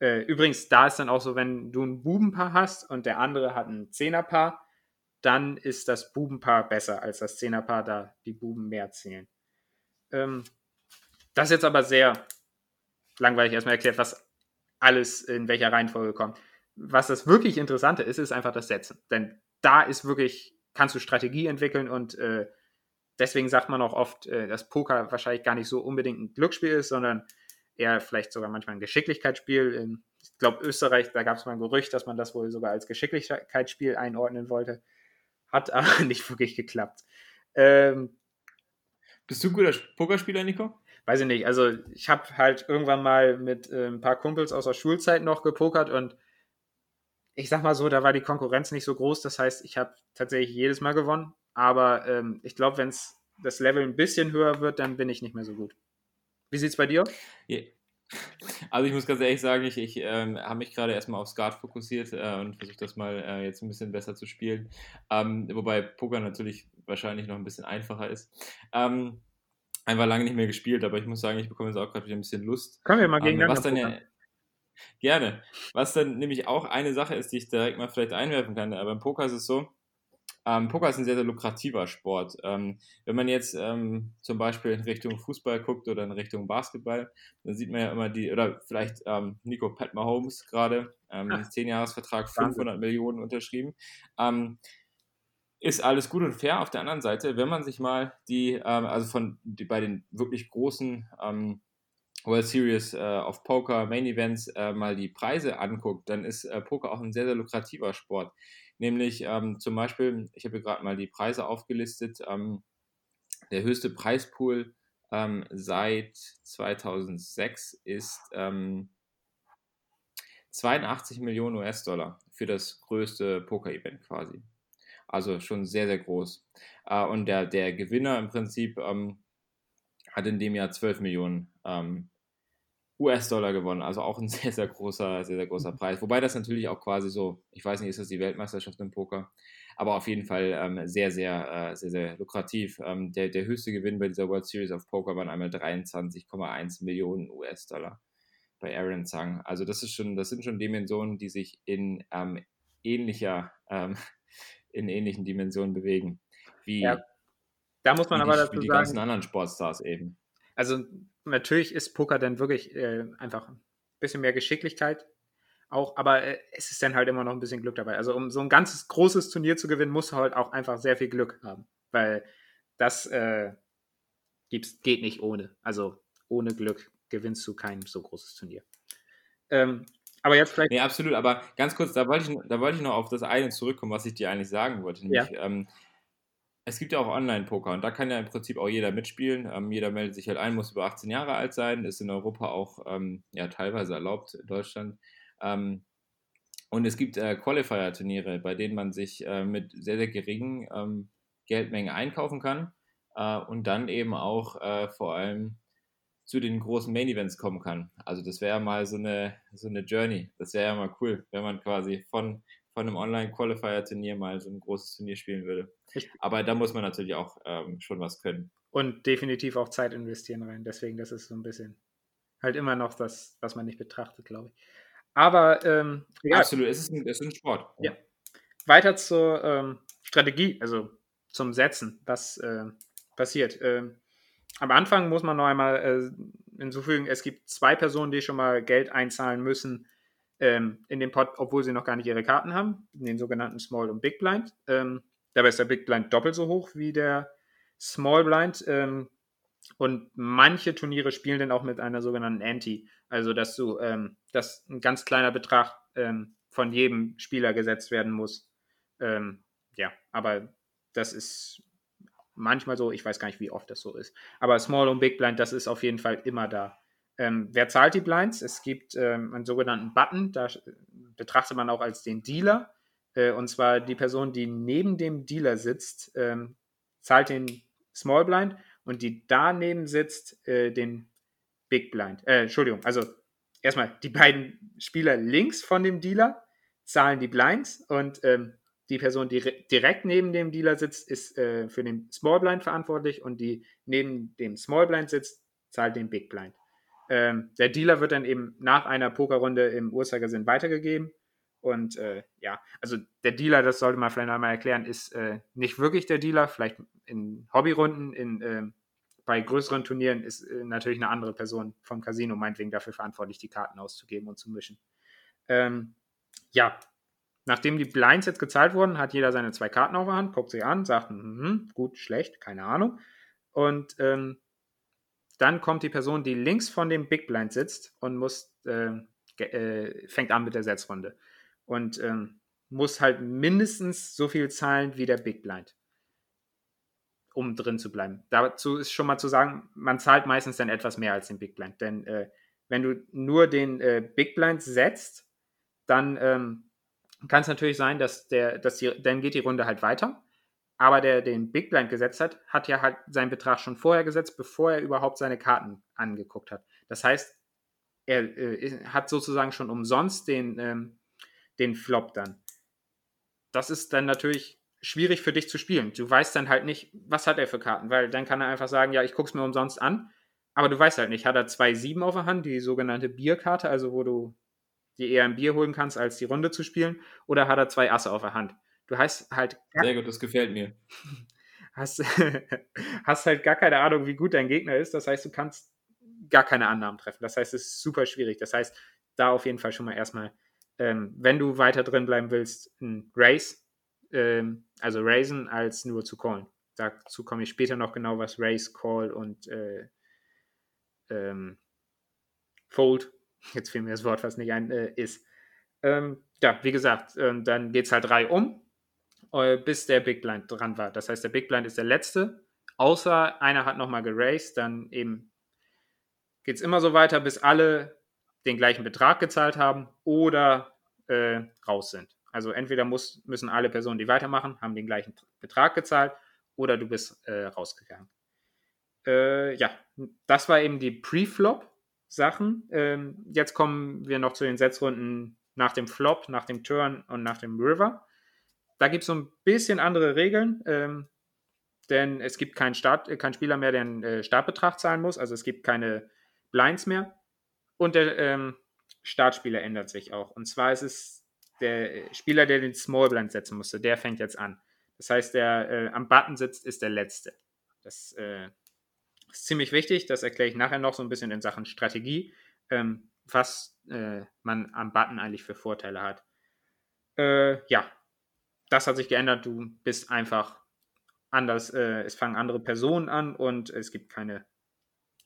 Äh, übrigens, da ist dann auch so, wenn du ein Bubenpaar hast und der andere hat ein Zehnerpaar, dann ist das Bubenpaar besser als das Zehnerpaar, da die Buben mehr zählen. Ähm, das ist jetzt aber sehr langweilig erstmal erklärt, was alles in welcher Reihenfolge kommt. Was das wirklich Interessante ist, ist einfach das Setzen. Denn da ist wirklich, kannst du Strategie entwickeln und äh, deswegen sagt man auch oft, äh, dass Poker wahrscheinlich gar nicht so unbedingt ein Glücksspiel ist, sondern eher vielleicht sogar manchmal ein Geschicklichkeitsspiel. In, ich glaube, Österreich, da gab es mal ein Gerücht, dass man das wohl sogar als Geschicklichkeitsspiel einordnen wollte. Hat [LAUGHS] aber nicht wirklich geklappt. Ähm, Bist du ein guter Pokerspieler, Nico? Weiß ich nicht. Also, ich habe halt irgendwann mal mit äh, ein paar Kumpels aus der Schulzeit noch gepokert und ich sag mal so, da war die Konkurrenz nicht so groß. Das heißt, ich habe tatsächlich jedes Mal gewonnen. Aber ähm, ich glaube, wenn es das Level ein bisschen höher wird, dann bin ich nicht mehr so gut. Wie sieht es bei dir aus? Yeah. Also ich muss ganz ehrlich sagen, ich, ich ähm, habe mich gerade erstmal auf Skat fokussiert äh, und versuche das mal äh, jetzt ein bisschen besser zu spielen. Ähm, wobei Poker natürlich wahrscheinlich noch ein bisschen einfacher ist. Ähm, einfach lange nicht mehr gespielt, aber ich muss sagen, ich bekomme jetzt auch gerade wieder ein bisschen Lust. Können wir mal gegeneinander ähm, was dann ja, Gerne. Was dann nämlich auch eine Sache ist, die ich direkt mal vielleicht einwerfen kann. Aber beim Poker ist es so, ähm, Poker ist ein sehr, sehr lukrativer Sport. Ähm, wenn man jetzt ähm, zum Beispiel in Richtung Fußball guckt oder in Richtung Basketball, dann sieht man ja immer die, oder vielleicht ähm, Nico Pat Mahomes gerade, ähm, 10-Jahres-Vertrag, 500 Millionen unterschrieben. Ähm, ist alles gut und fair. Auf der anderen Seite, wenn man sich mal die, ähm, also von die, bei den wirklich großen World Series äh, of Poker, Main Events äh, mal die Preise anguckt, dann ist äh, Poker auch ein sehr, sehr lukrativer Sport. Nämlich ähm, zum Beispiel, ich habe hier gerade mal die Preise aufgelistet. Ähm, der höchste Preispool ähm, seit 2006 ist 82 ähm, Millionen US-Dollar für das größte Poker-Event quasi. Also schon sehr, sehr groß. Äh, und der, der Gewinner im Prinzip ähm, hat in dem Jahr 12 Millionen ähm, US-Dollar gewonnen. Also auch ein [LAUGHS] sehr, sehr großer, sehr, sehr großer mhm. Preis. Wobei das natürlich auch quasi so, ich weiß nicht, ist das die Weltmeisterschaft im Poker, aber auf jeden Fall ähm, sehr, sehr, äh, sehr, sehr lukrativ. Ähm, der, der höchste Gewinn bei dieser World Series of Poker waren einmal 23,1 Millionen US-Dollar bei Aaron Zhang. Also das ist schon, das sind schon Dimensionen, die sich in ähm, ähnlicher, ähm, [LAUGHS] in ähnlichen Dimensionen bewegen. Wie, ja. Da muss man aber die, dazu wie die sagen, ganzen anderen Sportstars eben. Also natürlich ist Poker dann wirklich äh, einfach ein bisschen mehr Geschicklichkeit auch, aber äh, es ist dann halt immer noch ein bisschen Glück dabei. Also um so ein ganzes großes Turnier zu gewinnen, musst du halt auch einfach sehr viel Glück haben, weil das äh, gibt's, geht nicht ohne. Also ohne Glück gewinnst du kein so großes Turnier. Ähm, aber jetzt vielleicht. Nee, absolut, aber ganz kurz, da wollte ich, da wollte ich noch auf das eine zurückkommen, was ich dir eigentlich sagen wollte. Nämlich, ja. ähm, es gibt ja auch Online-Poker und da kann ja im Prinzip auch jeder mitspielen. Ähm, jeder meldet sich halt ein, muss über 18 Jahre alt sein, ist in Europa auch ähm, ja, teilweise erlaubt, in Deutschland. Ähm, und es gibt äh, Qualifier-Turniere, bei denen man sich äh, mit sehr, sehr geringen ähm, Geldmenge einkaufen kann äh, und dann eben auch äh, vor allem zu den großen Main Events kommen kann. Also das wäre mal so eine, so eine Journey. Das wäre ja mal cool, wenn man quasi von, von einem Online-Qualifier-Turnier mal so ein großes Turnier spielen würde. Aber da muss man natürlich auch ähm, schon was können. Und definitiv auch Zeit investieren rein. Deswegen, das ist so ein bisschen halt immer noch das, was man nicht betrachtet, glaube ich. Aber ähm, ja. Absolut, es ist ein, es ist ein Sport. Ja. Weiter zur ähm, Strategie, also zum Setzen, was äh, passiert. Ähm, am Anfang muss man noch einmal äh, hinzufügen, es gibt zwei Personen, die schon mal Geld einzahlen müssen ähm, in den Pot, obwohl sie noch gar nicht ihre Karten haben, den sogenannten Small und Big Blind. Ähm, dabei ist der Big Blind doppelt so hoch wie der Small Blind. Ähm, und manche Turniere spielen dann auch mit einer sogenannten Anti, also dass du, ähm, dass ein ganz kleiner Betrag ähm, von jedem Spieler gesetzt werden muss. Ähm, ja, aber das ist manchmal so, ich weiß gar nicht, wie oft das so ist. Aber Small und Big Blind, das ist auf jeden Fall immer da. Ähm, wer zahlt die Blinds? Es gibt ähm, einen sogenannten Button, da betrachtet man auch als den Dealer. Äh, und zwar die Person, die neben dem Dealer sitzt, ähm, zahlt den Small Blind und die daneben sitzt, äh, den Big Blind. Äh, Entschuldigung, also erstmal die beiden Spieler links von dem Dealer zahlen die Blinds und ähm, die Person, die direkt neben dem Dealer sitzt, ist äh, für den Small Blind verantwortlich und die neben dem Small Blind sitzt, zahlt den Big Blind. Ähm, der Dealer wird dann eben nach einer Pokerrunde im Uhrzeigersinn weitergegeben. Und äh, ja, also der Dealer, das sollte man vielleicht einmal erklären, ist äh, nicht wirklich der Dealer. Vielleicht in Hobbyrunden, in, äh, bei größeren Turnieren ist äh, natürlich eine andere Person vom Casino meinetwegen dafür verantwortlich, die Karten auszugeben und zu mischen. Ähm, ja, Nachdem die Blinds jetzt gezahlt wurden, hat jeder seine zwei Karten auf der Hand, guckt sie an, sagt, mm, gut, schlecht, keine Ahnung. Und ähm, dann kommt die Person, die links von dem Big Blind sitzt und muss, äh, äh, fängt an mit der Setzrunde. Und ähm, muss halt mindestens so viel zahlen wie der Big Blind, um drin zu bleiben. Dazu ist schon mal zu sagen, man zahlt meistens dann etwas mehr als den Big Blind. Denn äh, wenn du nur den äh, Big Blind setzt, dann ähm, kann es natürlich sein, dass der, dass die, dann geht die Runde halt weiter. Aber der den Big Blind gesetzt hat, hat ja halt seinen Betrag schon vorher gesetzt, bevor er überhaupt seine Karten angeguckt hat. Das heißt, er äh, hat sozusagen schon umsonst den, ähm, den Flop dann. Das ist dann natürlich schwierig für dich zu spielen. Du weißt dann halt nicht, was hat er für Karten, weil dann kann er einfach sagen, ja, ich gucke es mir umsonst an, aber du weißt halt nicht, hat er zwei Sieben auf der Hand, die sogenannte Bierkarte, also wo du die eher ein Bier holen kannst, als die Runde zu spielen, oder hat er zwei Asse auf der Hand? Du hast halt. Sehr gut, das gefällt mir. [LAUGHS] Hast, [LAUGHS] hast halt gar keine Ahnung, wie gut dein Gegner ist. Das heißt, du kannst gar keine Annahmen treffen. Das heißt, es ist super schwierig. Das heißt, da auf jeden Fall schon mal erstmal, ähm, wenn du weiter drin bleiben willst, ein Race, ähm, also Raisen als nur zu callen. Dazu komme ich später noch genau, was Race, Call und äh, ähm, Fold jetzt fiel mir das Wort fast nicht ein, äh, ist. Ähm, ja, wie gesagt, äh, dann geht es halt drei um, bis der Big Blind dran war. Das heißt, der Big Blind ist der letzte, außer einer hat nochmal geraced, dann eben geht es immer so weiter, bis alle den gleichen Betrag gezahlt haben oder äh, raus sind. Also entweder muss, müssen alle Personen, die weitermachen, haben den gleichen Betrag gezahlt oder du bist äh, rausgegangen. Äh, ja, das war eben die Pre-Flop. Sachen. Ähm, jetzt kommen wir noch zu den Setzrunden nach dem Flop, nach dem Turn und nach dem River. Da gibt es so ein bisschen andere Regeln, ähm, denn es gibt keinen, Start, äh, keinen Spieler mehr, der einen äh, Startbetrag zahlen muss. Also es gibt keine Blinds mehr. Und der ähm, Startspieler ändert sich auch. Und zwar ist es der Spieler, der den Small Blind setzen musste, der fängt jetzt an. Das heißt, der äh, am Button sitzt, ist der Letzte. Das äh, ist ziemlich wichtig, das erkläre ich nachher noch so ein bisschen in Sachen Strategie, ähm, was äh, man am Button eigentlich für Vorteile hat. Äh, ja, das hat sich geändert. Du bist einfach anders, äh, es fangen andere Personen an und es gibt keine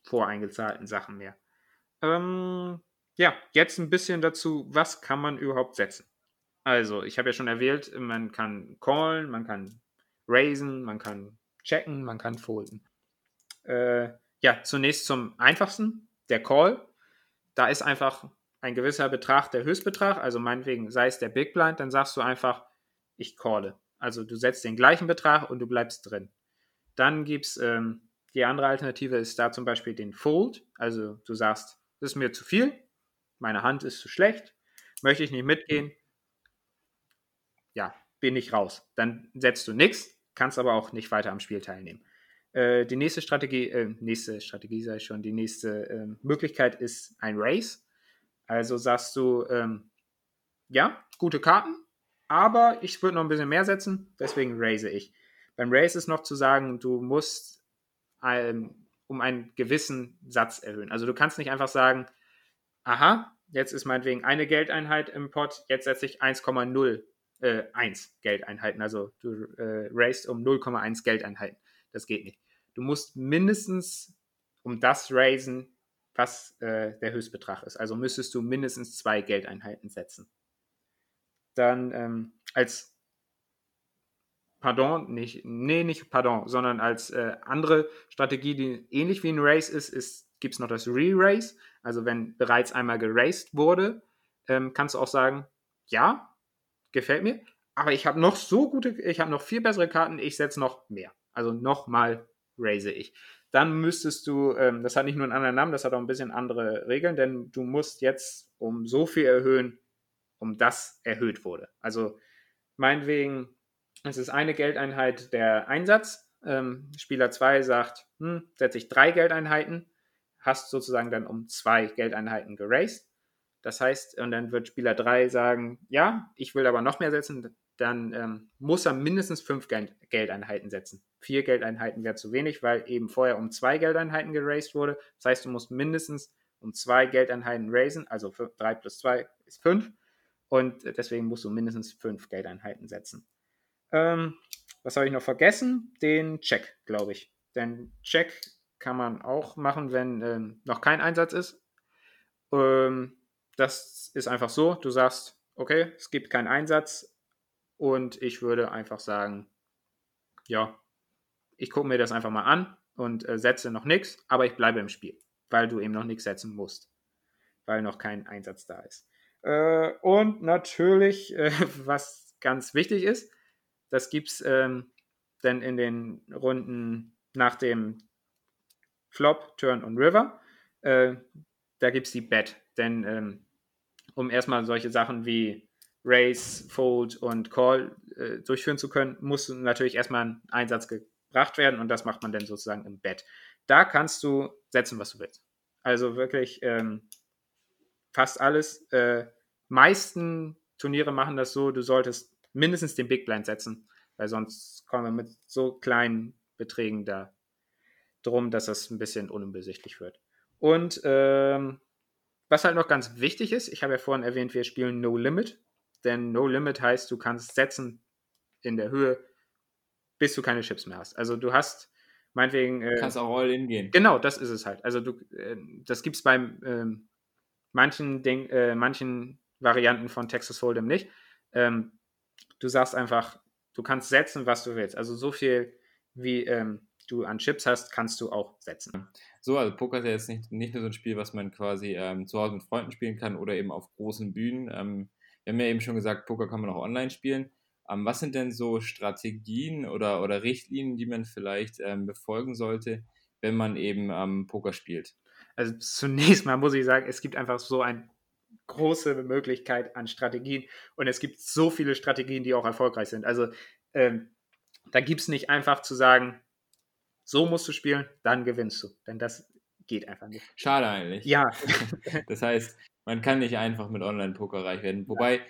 voreingezahlten Sachen mehr. Ähm, ja, jetzt ein bisschen dazu, was kann man überhaupt setzen? Also, ich habe ja schon erwähnt, man kann callen, man kann raisen, man kann checken, man kann folden. Äh, ja, zunächst zum einfachsten, der Call. Da ist einfach ein gewisser Betrag der Höchstbetrag, also meinetwegen sei es der Big Blind, dann sagst du einfach, ich calle. Also du setzt den gleichen Betrag und du bleibst drin. Dann gibt es ähm, die andere Alternative, ist da zum Beispiel den Fold. Also du sagst, das ist mir zu viel, meine Hand ist zu schlecht, möchte ich nicht mitgehen. Ja, bin ich raus. Dann setzt du nichts, kannst aber auch nicht weiter am Spiel teilnehmen. Äh, die nächste Strategie, äh, nächste Strategie sei schon, die nächste äh, Möglichkeit ist ein Race. Also sagst du, ähm, ja, gute Karten, aber ich würde noch ein bisschen mehr setzen, deswegen raise ich. Beim Race ist noch zu sagen, du musst ähm, um einen gewissen Satz erhöhen. Also du kannst nicht einfach sagen, aha, jetzt ist meinetwegen eine Geldeinheit im Pot, jetzt setze ich 1,0 äh, 1 Geldeinheiten. Also du äh, raised um 0,1 Geldeinheiten. Das geht nicht. Du musst mindestens um das raisen, was äh, der Höchstbetrag ist. Also müsstest du mindestens zwei Geldeinheiten setzen. Dann ähm, als Pardon, nicht, nee, nicht Pardon, sondern als äh, andere Strategie, die ähnlich wie ein Race ist, ist gibt es noch das Re-Race. Also wenn bereits einmal geraced wurde, ähm, kannst du auch sagen, ja, gefällt mir, aber ich habe noch so gute, ich habe noch viel bessere Karten, ich setze noch mehr. Also nochmal raise ich. Dann müsstest du, ähm, das hat nicht nur einen anderen Namen, das hat auch ein bisschen andere Regeln, denn du musst jetzt um so viel erhöhen, um das erhöht wurde. Also meinetwegen, es ist eine Geldeinheit der Einsatz. Ähm, Spieler 2 sagt, hm, setze ich drei Geldeinheiten, hast sozusagen dann um zwei Geldeinheiten geraced. Das heißt, und dann wird Spieler 3 sagen, ja, ich will aber noch mehr setzen, dann ähm, muss er mindestens fünf Geld Geldeinheiten setzen. Vier Geldeinheiten wäre zu wenig, weil eben vorher um zwei Geldeinheiten geraced wurde. Das heißt, du musst mindestens um zwei Geldeinheiten raisen, also drei plus zwei ist fünf. Und deswegen musst du mindestens fünf Geldeinheiten setzen. Ähm, was habe ich noch vergessen? Den Check, glaube ich. Denn Check kann man auch machen, wenn ähm, noch kein Einsatz ist. Ähm, das ist einfach so, du sagst, okay, es gibt keinen Einsatz, und ich würde einfach sagen, ja, ich gucke mir das einfach mal an und äh, setze noch nichts, aber ich bleibe im Spiel, weil du eben noch nichts setzen musst, weil noch kein Einsatz da ist. Äh, und natürlich, äh, [LAUGHS] was ganz wichtig ist, das gibt es ähm, dann in den Runden nach dem Flop, Turn und River. Äh, da gibt es die Bet, denn ähm, um erstmal solche Sachen wie Race, Fold und Call äh, durchführen zu können, muss natürlich erstmal ein Einsatz gebracht werden und das macht man dann sozusagen im Bett. Da kannst du setzen, was du willst. Also wirklich ähm, fast alles. Äh, meisten Turniere machen das so, du solltest mindestens den Big Blind setzen, weil sonst kommen wir mit so kleinen Beträgen da drum, dass das ein bisschen unübersichtlich wird. Und ähm, was halt noch ganz wichtig ist, ich habe ja vorhin erwähnt, wir spielen No Limit denn No Limit heißt, du kannst setzen in der Höhe, bis du keine Chips mehr hast. Also du hast meinetwegen. Äh, kannst auch all in gehen. Genau, das ist es halt. Also du, äh, das gibt es bei ähm, manchen, Ding, äh, manchen Varianten von Texas Hold'em nicht. Ähm, du sagst einfach, du kannst setzen, was du willst. Also so viel wie ähm, du an Chips hast, kannst du auch setzen. So, also Poker ist ja jetzt nicht, nicht nur so ein Spiel, was man quasi ähm, zu Hause mit Freunden spielen kann oder eben auf großen Bühnen. Ähm, wir haben ja eben schon gesagt, Poker kann man auch online spielen. Ähm, was sind denn so Strategien oder, oder Richtlinien, die man vielleicht ähm, befolgen sollte, wenn man eben ähm, Poker spielt? Also zunächst mal muss ich sagen, es gibt einfach so eine große Möglichkeit an Strategien und es gibt so viele Strategien, die auch erfolgreich sind. Also ähm, da gibt es nicht einfach zu sagen, so musst du spielen, dann gewinnst du. Denn das geht einfach nicht. Schade eigentlich. Ja. [LAUGHS] das heißt, man kann nicht einfach mit Online-Poker reich werden. Wobei, ja.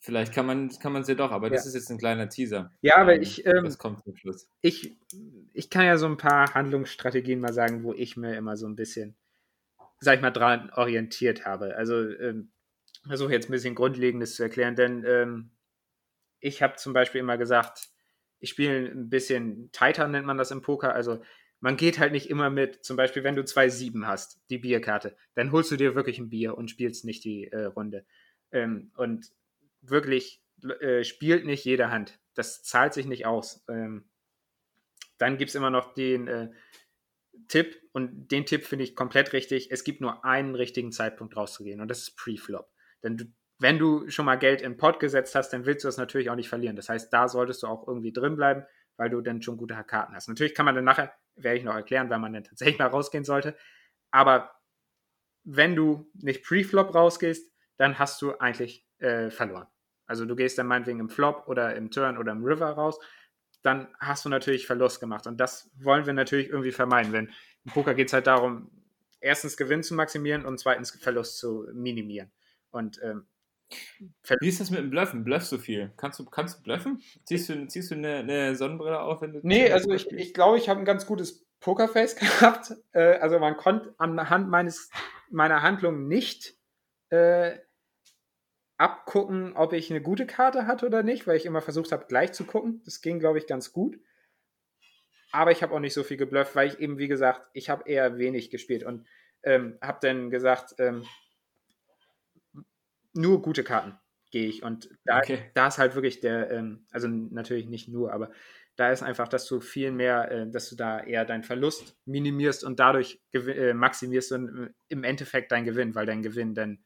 vielleicht kann man es ja doch, aber ja. das ist jetzt ein kleiner Teaser. Ja, aber ähm, ich. Ähm, das kommt zum Schluss. Ich, ich kann ja so ein paar Handlungsstrategien mal sagen, wo ich mir immer so ein bisschen, sag ich mal, dran orientiert habe. Also, ähm, versuche jetzt ein bisschen Grundlegendes zu erklären, denn ähm, ich habe zum Beispiel immer gesagt, ich spiele ein bisschen tighter, nennt man das im Poker. Also man geht halt nicht immer mit, zum Beispiel, wenn du zwei Sieben hast, die Bierkarte, dann holst du dir wirklich ein Bier und spielst nicht die äh, Runde. Ähm, und wirklich äh, spielt nicht jede Hand. Das zahlt sich nicht aus. Ähm, dann gibt es immer noch den äh, Tipp, und den Tipp finde ich komplett richtig. Es gibt nur einen richtigen Zeitpunkt rauszugehen, und das ist Pre-Flop. Denn du wenn du schon mal Geld in Pot gesetzt hast, dann willst du das natürlich auch nicht verlieren. Das heißt, da solltest du auch irgendwie drin bleiben, weil du dann schon gute Karten hast. Natürlich kann man dann nachher, werde ich noch erklären, weil man dann tatsächlich mal rausgehen sollte. Aber wenn du nicht Pre-Flop rausgehst, dann hast du eigentlich äh, verloren. Also du gehst dann meinetwegen im Flop oder im Turn oder im River raus, dann hast du natürlich Verlust gemacht. Und das wollen wir natürlich irgendwie vermeiden. Wenn im Poker geht es halt darum, erstens Gewinn zu maximieren und zweitens Verlust zu minimieren. Und ähm, wie ist das mit dem Bluffen? Bluffst du viel? Kannst du, kannst du bluffen? Ziehst du, ziehst du eine, eine Sonnenbrille auf, wenn du. Nee, also ich, ich glaube, ich habe ein ganz gutes Pokerface [LAUGHS] gehabt. Äh, also man konnte anhand meines, meiner Handlung nicht äh, abgucken, ob ich eine gute Karte hatte oder nicht, weil ich immer versucht habe, gleich zu gucken. Das ging, glaube ich, ganz gut. Aber ich habe auch nicht so viel geblufft, weil ich eben, wie gesagt, ich habe eher wenig gespielt und ähm, habe dann gesagt, ähm, nur gute Karten gehe ich. Und da, okay. da ist halt wirklich der, ähm, also natürlich nicht nur, aber da ist einfach, dass du viel mehr, äh, dass du da eher deinen Verlust minimierst und dadurch äh, maximierst du äh, im Endeffekt deinen Gewinn, weil dein Gewinn dann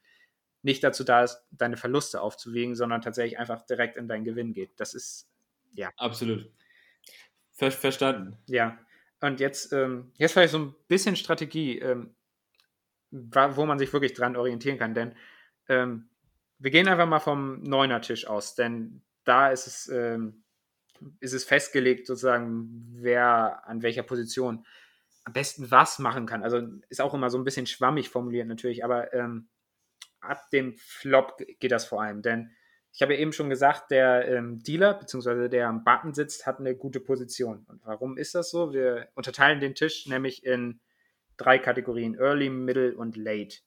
nicht dazu da ist, deine Verluste aufzuwiegen, sondern tatsächlich einfach direkt in deinen Gewinn geht. Das ist, ja. Absolut. Ver verstanden. Ja. Und jetzt, ähm, jetzt vielleicht so ein bisschen Strategie, ähm, wo man sich wirklich dran orientieren kann, denn ähm, wir gehen einfach mal vom Neuner-Tisch aus, denn da ist es, ähm, ist es festgelegt, sozusagen, wer an welcher Position am besten was machen kann. Also ist auch immer so ein bisschen schwammig formuliert natürlich, aber ähm, ab dem Flop geht das vor allem. Denn ich habe ja eben schon gesagt, der ähm, Dealer, beziehungsweise der am Button sitzt, hat eine gute Position. Und warum ist das so? Wir unterteilen den Tisch nämlich in drei Kategorien: Early, Middle und Late.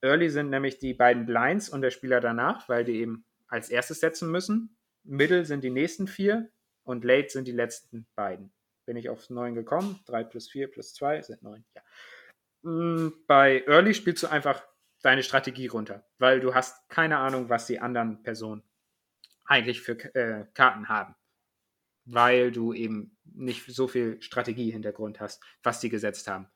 Early sind nämlich die beiden Blinds und der Spieler danach, weil die eben als erstes setzen müssen. Middle sind die nächsten vier und Late sind die letzten beiden. Bin ich auf neun gekommen. Drei plus vier plus zwei sind neun. Ja. Mm, bei Early spielst du einfach deine Strategie runter, weil du hast keine Ahnung, was die anderen Personen eigentlich für äh, Karten haben. Weil du eben nicht so viel Strategie-Hintergrund hast, was die gesetzt haben.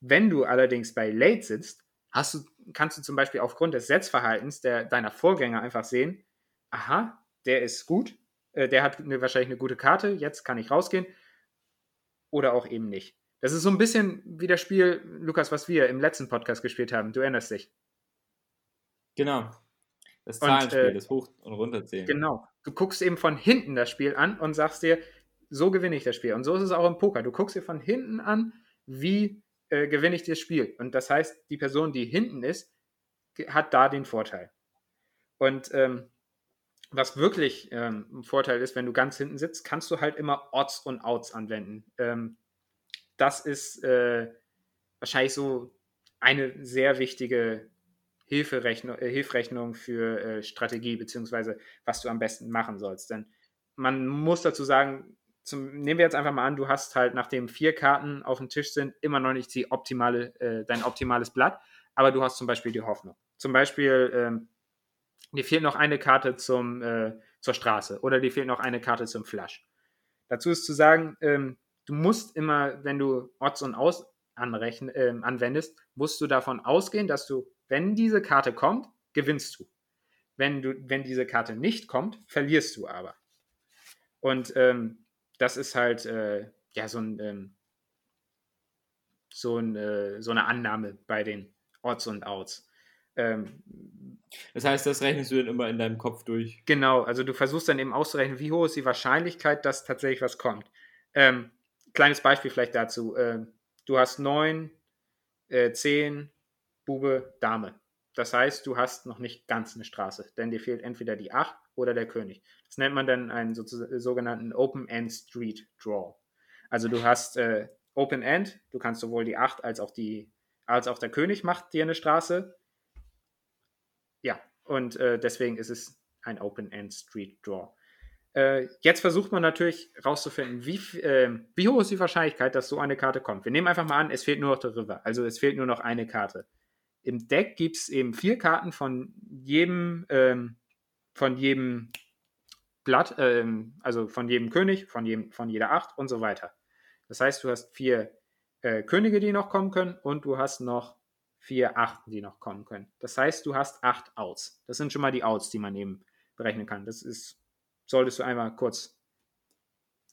Wenn du allerdings bei Late sitzt, hast du, kannst du zum Beispiel aufgrund des Setzverhaltens der, deiner Vorgänger einfach sehen, aha, der ist gut, äh, der hat eine, wahrscheinlich eine gute Karte, jetzt kann ich rausgehen. Oder auch eben nicht. Das ist so ein bisschen wie das Spiel, Lukas, was wir im letzten Podcast gespielt haben. Du erinnerst dich. Genau. Das Zahlenspiel, und, äh, das Hoch- und Runterzählen. Genau. Du guckst eben von hinten das Spiel an und sagst dir, so gewinne ich das Spiel. Und so ist es auch im Poker. Du guckst dir von hinten an, wie äh, gewinne ich das Spiel. Und das heißt, die Person, die hinten ist, hat da den Vorteil. Und ähm, was wirklich ähm, ein Vorteil ist, wenn du ganz hinten sitzt, kannst du halt immer Odds und Outs anwenden. Ähm, das ist äh, wahrscheinlich so eine sehr wichtige Hilferechnung, äh, Hilfrechnung für äh, Strategie, beziehungsweise was du am besten machen sollst. Denn man muss dazu sagen, zum, nehmen wir jetzt einfach mal an, du hast halt, nachdem vier Karten auf dem Tisch sind, immer noch nicht die optimale, äh, dein optimales Blatt, aber du hast zum Beispiel die Hoffnung. Zum Beispiel, ähm, dir fehlt noch eine Karte zum, äh, zur Straße oder dir fehlt noch eine Karte zum Flush. Dazu ist zu sagen, ähm, du musst immer, wenn du Odds und Aus anrechn, äh, anwendest, musst du davon ausgehen, dass du, wenn diese Karte kommt, gewinnst du. Wenn, du, wenn diese Karte nicht kommt, verlierst du aber. Und ähm, das ist halt äh, ja so ein ähm, so, ein, äh, so eine Annahme bei den Odds und Outs. Ähm, das heißt, das rechnest du dann immer in deinem Kopf durch. Genau, also du versuchst dann eben auszurechnen, wie hoch ist die Wahrscheinlichkeit, dass tatsächlich was kommt. Ähm, kleines Beispiel vielleicht dazu. Ähm, du hast 9, äh, 10, Bube, Dame. Das heißt, du hast noch nicht ganz eine Straße, denn dir fehlt entweder die 8 oder der König. Das nennt man dann einen sogenannten Open-End Street Draw. Also du hast äh, Open-End, du kannst sowohl die 8 als auch die, als auch der König macht dir eine Straße. Ja, und äh, deswegen ist es ein Open-End Street Draw. Äh, jetzt versucht man natürlich herauszufinden, wie, äh, wie hoch ist die Wahrscheinlichkeit, dass so eine Karte kommt. Wir nehmen einfach mal an, es fehlt nur noch der River, also es fehlt nur noch eine Karte im Deck gibt es eben vier Karten von jedem, ähm, von jedem Blatt, ähm, also von jedem König, von, jedem, von jeder Acht und so weiter. Das heißt, du hast vier äh, Könige, die noch kommen können und du hast noch vier Achten, die noch kommen können. Das heißt, du hast acht Outs. Das sind schon mal die Outs, die man eben berechnen kann. Das ist, solltest du einmal kurz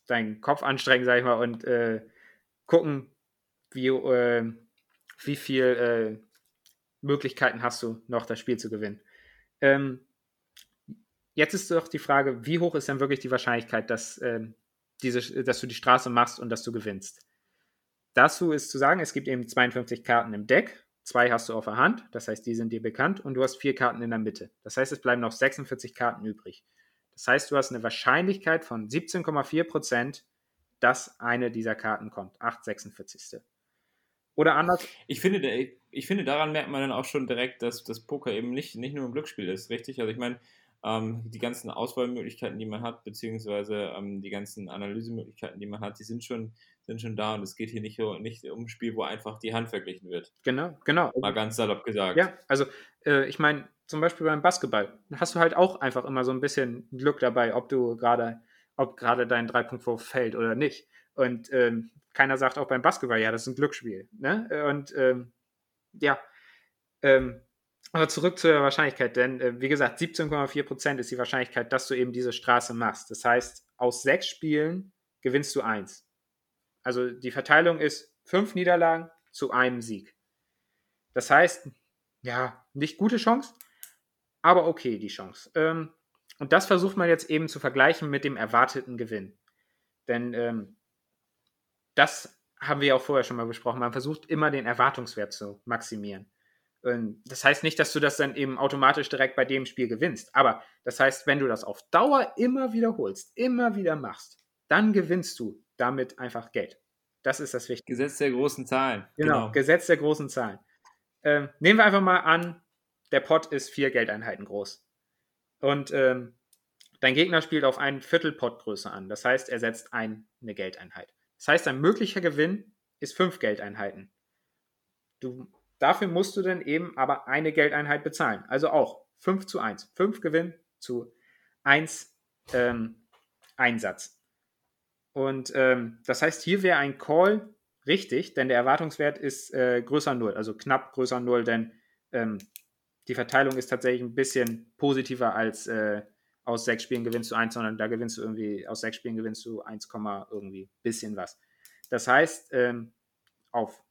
deinen Kopf anstrengen, sag ich mal, und äh, gucken, wie, äh, wie viel äh, Möglichkeiten hast du noch, das Spiel zu gewinnen. Ähm, jetzt ist doch die Frage, wie hoch ist denn wirklich die Wahrscheinlichkeit, dass, ähm, diese, dass du die Straße machst und dass du gewinnst? Dazu ist zu sagen, es gibt eben 52 Karten im Deck, zwei hast du auf der Hand, das heißt, die sind dir bekannt, und du hast vier Karten in der Mitte. Das heißt, es bleiben noch 46 Karten übrig. Das heißt, du hast eine Wahrscheinlichkeit von 17,4% dass eine dieser Karten kommt. 846. Oder anders. Ich finde, ich finde, daran merkt man dann auch schon direkt, dass das Poker eben nicht, nicht nur ein Glücksspiel ist, richtig? Also ich meine, ähm, die ganzen Auswahlmöglichkeiten, die man hat, beziehungsweise ähm, die ganzen Analysemöglichkeiten, die man hat, die sind schon, sind schon da und es geht hier nicht, nicht um ein Spiel, wo einfach die Hand verglichen wird. Genau, genau. Mal ganz salopp gesagt. Ja, also äh, ich meine, zum Beispiel beim Basketball hast du halt auch einfach immer so ein bisschen Glück dabei, ob du gerade, ob gerade dein Dreipunktwurf fällt oder nicht. Und ähm, keiner sagt auch beim Basketball, ja, das ist ein Glücksspiel. Ne? Und ähm, ja, ähm, aber zurück zur Wahrscheinlichkeit, denn äh, wie gesagt, 17,4% ist die Wahrscheinlichkeit, dass du eben diese Straße machst. Das heißt, aus sechs Spielen gewinnst du eins. Also die Verteilung ist fünf Niederlagen zu einem Sieg. Das heißt, ja, nicht gute Chance, aber okay, die Chance. Ähm, und das versucht man jetzt eben zu vergleichen mit dem erwarteten Gewinn. Denn ähm, das haben wir auch vorher schon mal besprochen. Man versucht immer den Erwartungswert zu maximieren. Und das heißt nicht, dass du das dann eben automatisch direkt bei dem Spiel gewinnst. Aber das heißt, wenn du das auf Dauer immer wiederholst, immer wieder machst, dann gewinnst du damit einfach Geld. Das ist das Wichtige. Gesetz der großen Zahlen. Genau, genau. Gesetz der großen Zahlen. Ähm, nehmen wir einfach mal an, der Pot ist vier Geldeinheiten groß. Und ähm, dein Gegner spielt auf einen Viertel Potgröße an. Das heißt, er setzt ein, eine Geldeinheit. Das heißt, ein möglicher Gewinn ist fünf Geldeinheiten. Du, dafür musst du dann eben aber eine Geldeinheit bezahlen. Also auch 5 zu 1. 5 Gewinn zu 1 ähm, Einsatz. Und ähm, das heißt, hier wäre ein Call richtig, denn der Erwartungswert ist äh, größer 0, also knapp größer 0, denn ähm, die Verteilung ist tatsächlich ein bisschen positiver als äh, aus sechs Spielen gewinnst du eins, sondern da gewinnst du irgendwie, aus sechs Spielen gewinnst du 1, irgendwie bisschen was. Das heißt, ähm, auf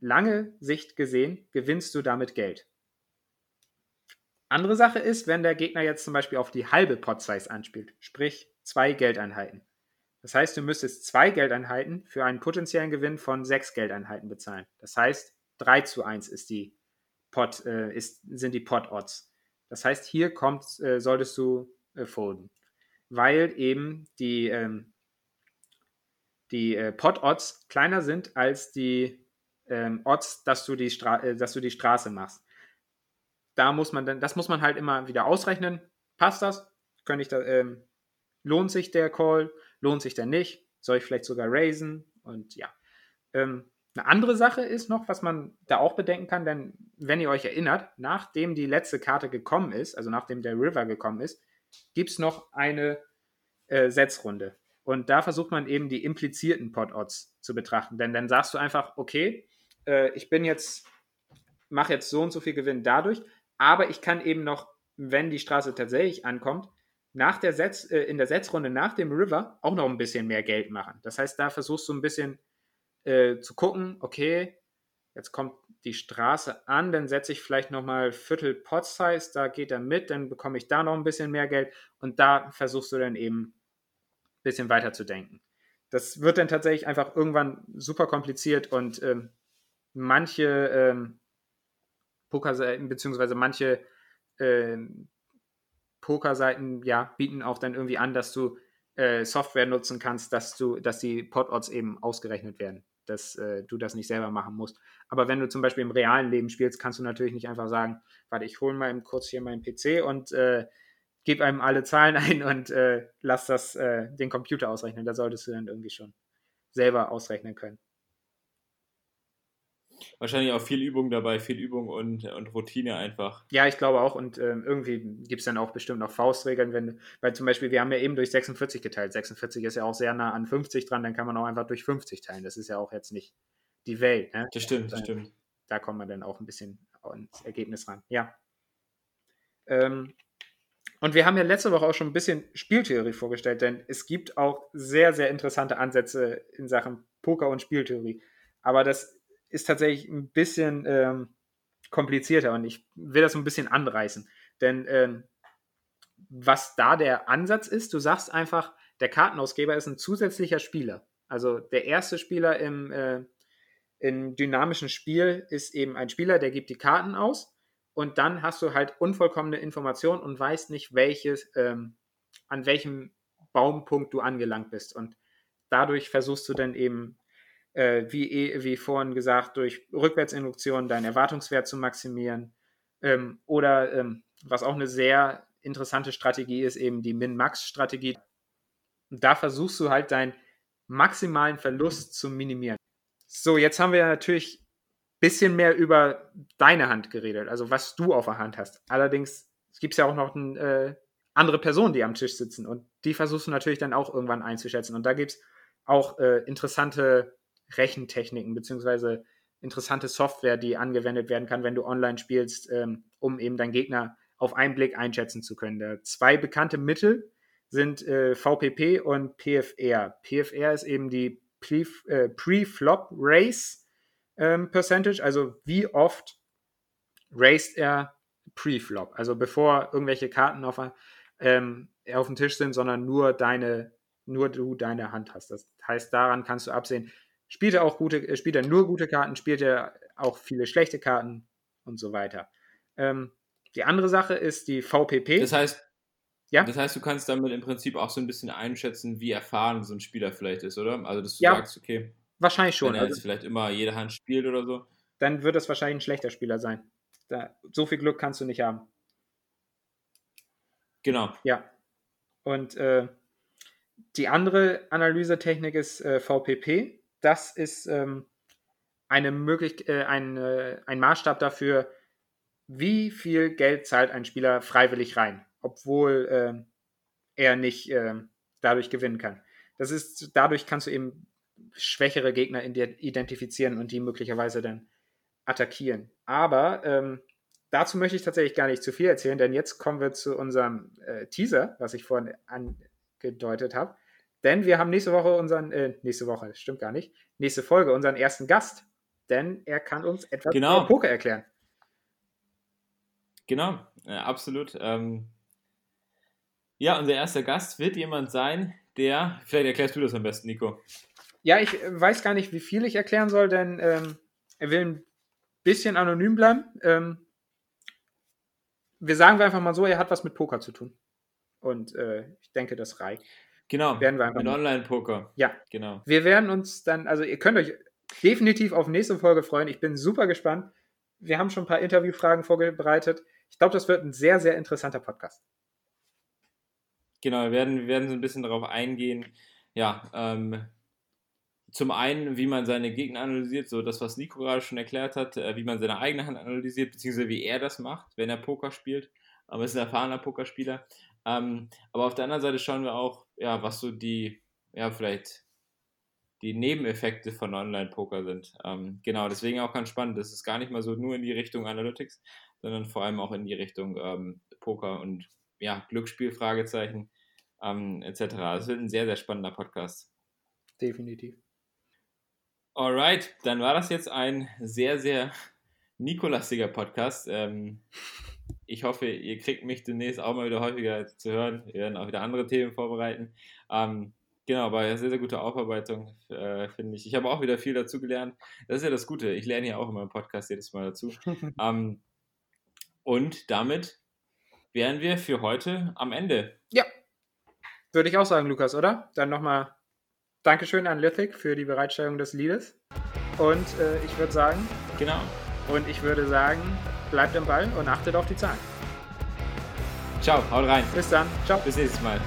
lange Sicht gesehen gewinnst du damit Geld. Andere Sache ist, wenn der Gegner jetzt zum Beispiel auf die halbe Pot-Size anspielt, sprich zwei Geldeinheiten. Das heißt, du müsstest zwei Geldeinheiten für einen potenziellen Gewinn von sechs Geldeinheiten bezahlen. Das heißt, 3 zu 1 ist die Pot, äh, ist, sind die Pot-Odds. Das heißt, hier kommt, äh, solltest du äh, folden. Weil eben die, ähm, die äh, Pot-Odds kleiner sind als die ähm, Odds, dass du, die Stra äh, dass du die Straße machst. Da muss man dann, das muss man halt immer wieder ausrechnen. Passt das? Könnte ich da, ähm, lohnt sich der Call? Lohnt sich der nicht? Soll ich vielleicht sogar raisen? Und ja. Ähm, eine andere Sache ist noch, was man da auch bedenken kann, denn wenn ihr euch erinnert, nachdem die letzte Karte gekommen ist, also nachdem der River gekommen ist, gibt es noch eine äh, Setzrunde. Und da versucht man eben die implizierten Pot-Odds zu betrachten. Denn dann sagst du einfach, okay, äh, ich bin jetzt, mache jetzt so und so viel Gewinn dadurch, aber ich kann eben noch, wenn die Straße tatsächlich ankommt, nach der Setz, äh, in der Setzrunde nach dem River auch noch ein bisschen mehr Geld machen. Das heißt, da versuchst du ein bisschen äh, zu gucken, okay, jetzt kommt die Straße an, dann setze ich vielleicht nochmal Viertel Pot Size, da geht er mit, dann bekomme ich da noch ein bisschen mehr Geld und da versuchst du dann eben ein bisschen weiter zu denken. Das wird dann tatsächlich einfach irgendwann super kompliziert und ähm, manche ähm, Pokerseiten, beziehungsweise manche ähm, Pokerseiten, ja, bieten auch dann irgendwie an, dass du äh, Software nutzen kannst, dass du, dass die Pot-Odds eben ausgerechnet werden dass äh, du das nicht selber machen musst. Aber wenn du zum Beispiel im realen Leben spielst, kannst du natürlich nicht einfach sagen, warte, ich hole mal kurz hier meinen PC und äh, gebe einem alle Zahlen [LAUGHS] ein und äh, lass das äh, den Computer ausrechnen. Da solltest du dann irgendwie schon selber ausrechnen können. Wahrscheinlich auch viel Übung dabei, viel Übung und, und Routine einfach. Ja, ich glaube auch. Und ähm, irgendwie gibt es dann auch bestimmt noch Faustregeln, wenn, weil zum Beispiel, wir haben ja eben durch 46 geteilt. 46 ist ja auch sehr nah an 50 dran, dann kann man auch einfach durch 50 teilen. Das ist ja auch jetzt nicht die Welt. Ne? Das stimmt, das stimmt. da kommt man dann auch ein bisschen ans Ergebnis ran. Ja. Ähm, und wir haben ja letzte Woche auch schon ein bisschen Spieltheorie vorgestellt, denn es gibt auch sehr, sehr interessante Ansätze in Sachen Poker und Spieltheorie. Aber das ist tatsächlich ein bisschen ähm, komplizierter und ich will das ein bisschen anreißen. Denn ähm, was da der Ansatz ist, du sagst einfach, der Kartenausgeber ist ein zusätzlicher Spieler. Also der erste Spieler im, äh, im dynamischen Spiel ist eben ein Spieler, der gibt die Karten aus und dann hast du halt unvollkommene Informationen und weißt nicht, welches, ähm, an welchem Baumpunkt du angelangt bist. Und dadurch versuchst du dann eben, äh, wie, eh, wie vorhin gesagt, durch Rückwärtsinduktion deinen Erwartungswert zu maximieren. Ähm, oder ähm, was auch eine sehr interessante Strategie ist, eben die Min-Max-Strategie. Da versuchst du halt deinen maximalen Verlust zu minimieren. So, jetzt haben wir natürlich bisschen mehr über deine Hand geredet, also was du auf der Hand hast. Allerdings gibt es ja auch noch ein, äh, andere Personen, die am Tisch sitzen und die versuchst du natürlich dann auch irgendwann einzuschätzen. Und da gibt es auch äh, interessante Rechentechniken beziehungsweise interessante Software, die angewendet werden kann, wenn du online spielst, ähm, um eben deinen Gegner auf einen Blick einschätzen zu können. Da zwei bekannte Mittel sind äh, VPP und PFR. PFR ist eben die äh, Pre-Flop Race ähm, Percentage, also wie oft raced er pre-flop, also bevor irgendwelche Karten auf, ähm, auf dem Tisch sind, sondern nur deine, nur du deine Hand hast. Das heißt, daran kannst du absehen, spielt er auch gute, äh, spielt er nur gute Karten, spielt er auch viele schlechte Karten und so weiter. Ähm, die andere Sache ist die VPP. Das heißt, ja? Das heißt, du kannst damit im Prinzip auch so ein bisschen einschätzen, wie erfahren so ein Spieler vielleicht ist, oder? Also, dass du ja. sagst, okay, Wahrscheinlich schon. Wenn er also, jetzt vielleicht immer jede Hand spielt oder so. Dann wird das wahrscheinlich ein schlechter Spieler sein. Da, so viel Glück kannst du nicht haben. Genau. Ja. Und äh, die andere Analysetechnik ist äh, VPP. Das ist ähm, eine möglich äh, ein, äh, ein Maßstab dafür, wie viel Geld zahlt ein Spieler freiwillig rein, obwohl ähm, er nicht ähm, dadurch gewinnen kann. Das ist, dadurch kannst du eben schwächere Gegner identifizieren und die möglicherweise dann attackieren. Aber ähm, dazu möchte ich tatsächlich gar nicht zu viel erzählen, denn jetzt kommen wir zu unserem äh, Teaser, was ich vorhin angedeutet habe. Denn wir haben nächste Woche unseren, äh, nächste Woche, stimmt gar nicht, nächste Folge unseren ersten Gast. Denn er kann uns etwas genau. über Poker erklären. Genau, äh, absolut. Ähm, ja, unser erster Gast wird jemand sein, der, vielleicht erklärst du das am besten, Nico. Ja, ich äh, weiß gar nicht, wie viel ich erklären soll, denn ähm, er will ein bisschen anonym bleiben. Ähm, wir sagen wir einfach mal so, er hat was mit Poker zu tun. Und äh, ich denke, das reicht. Genau, werden wir mit Online-Poker. Ja, genau. Wir werden uns dann, also ihr könnt euch definitiv auf nächste Folge freuen. Ich bin super gespannt. Wir haben schon ein paar Interviewfragen vorbereitet. Ich glaube, das wird ein sehr, sehr interessanter Podcast. Genau, wir werden, wir werden so ein bisschen darauf eingehen, ja, ähm, zum einen, wie man seine Gegner analysiert, so das, was Nico gerade schon erklärt hat, äh, wie man seine eigene Hand analysiert, beziehungsweise wie er das macht, wenn er Poker spielt. Aber er ist ein erfahrener Pokerspieler. Ähm, aber auf der anderen Seite schauen wir auch, ja, was so die, ja, vielleicht die Nebeneffekte von Online-Poker sind. Ähm, genau, deswegen auch ganz spannend. Das ist gar nicht mal so nur in die Richtung Analytics, sondern vor allem auch in die Richtung ähm, Poker und ja, Glücksspiel, Fragezeichen, ähm, etc. Es wird ein sehr, sehr spannender Podcast. Definitiv. Alright, dann war das jetzt ein sehr, sehr Nikolastiger Podcast. Ähm, ich hoffe, ihr kriegt mich demnächst auch mal wieder häufiger zu hören. Wir werden auch wieder andere Themen vorbereiten. Ähm, genau, aber sehr, sehr gute Aufarbeitung, äh, finde ich. Ich habe auch wieder viel dazu gelernt. Das ist ja das Gute. Ich lerne ja auch in meinem Podcast jedes Mal dazu. [LAUGHS] ähm, und damit wären wir für heute am Ende. Ja, würde ich auch sagen, Lukas, oder? Dann nochmal Dankeschön an Lithic für die Bereitstellung des Liedes. Und äh, ich würde sagen. Genau. Und ich würde sagen, bleibt im Ball und achtet auf die Zahlen. Ciao, haut rein. Bis dann. Ciao. Bis nächstes Mal.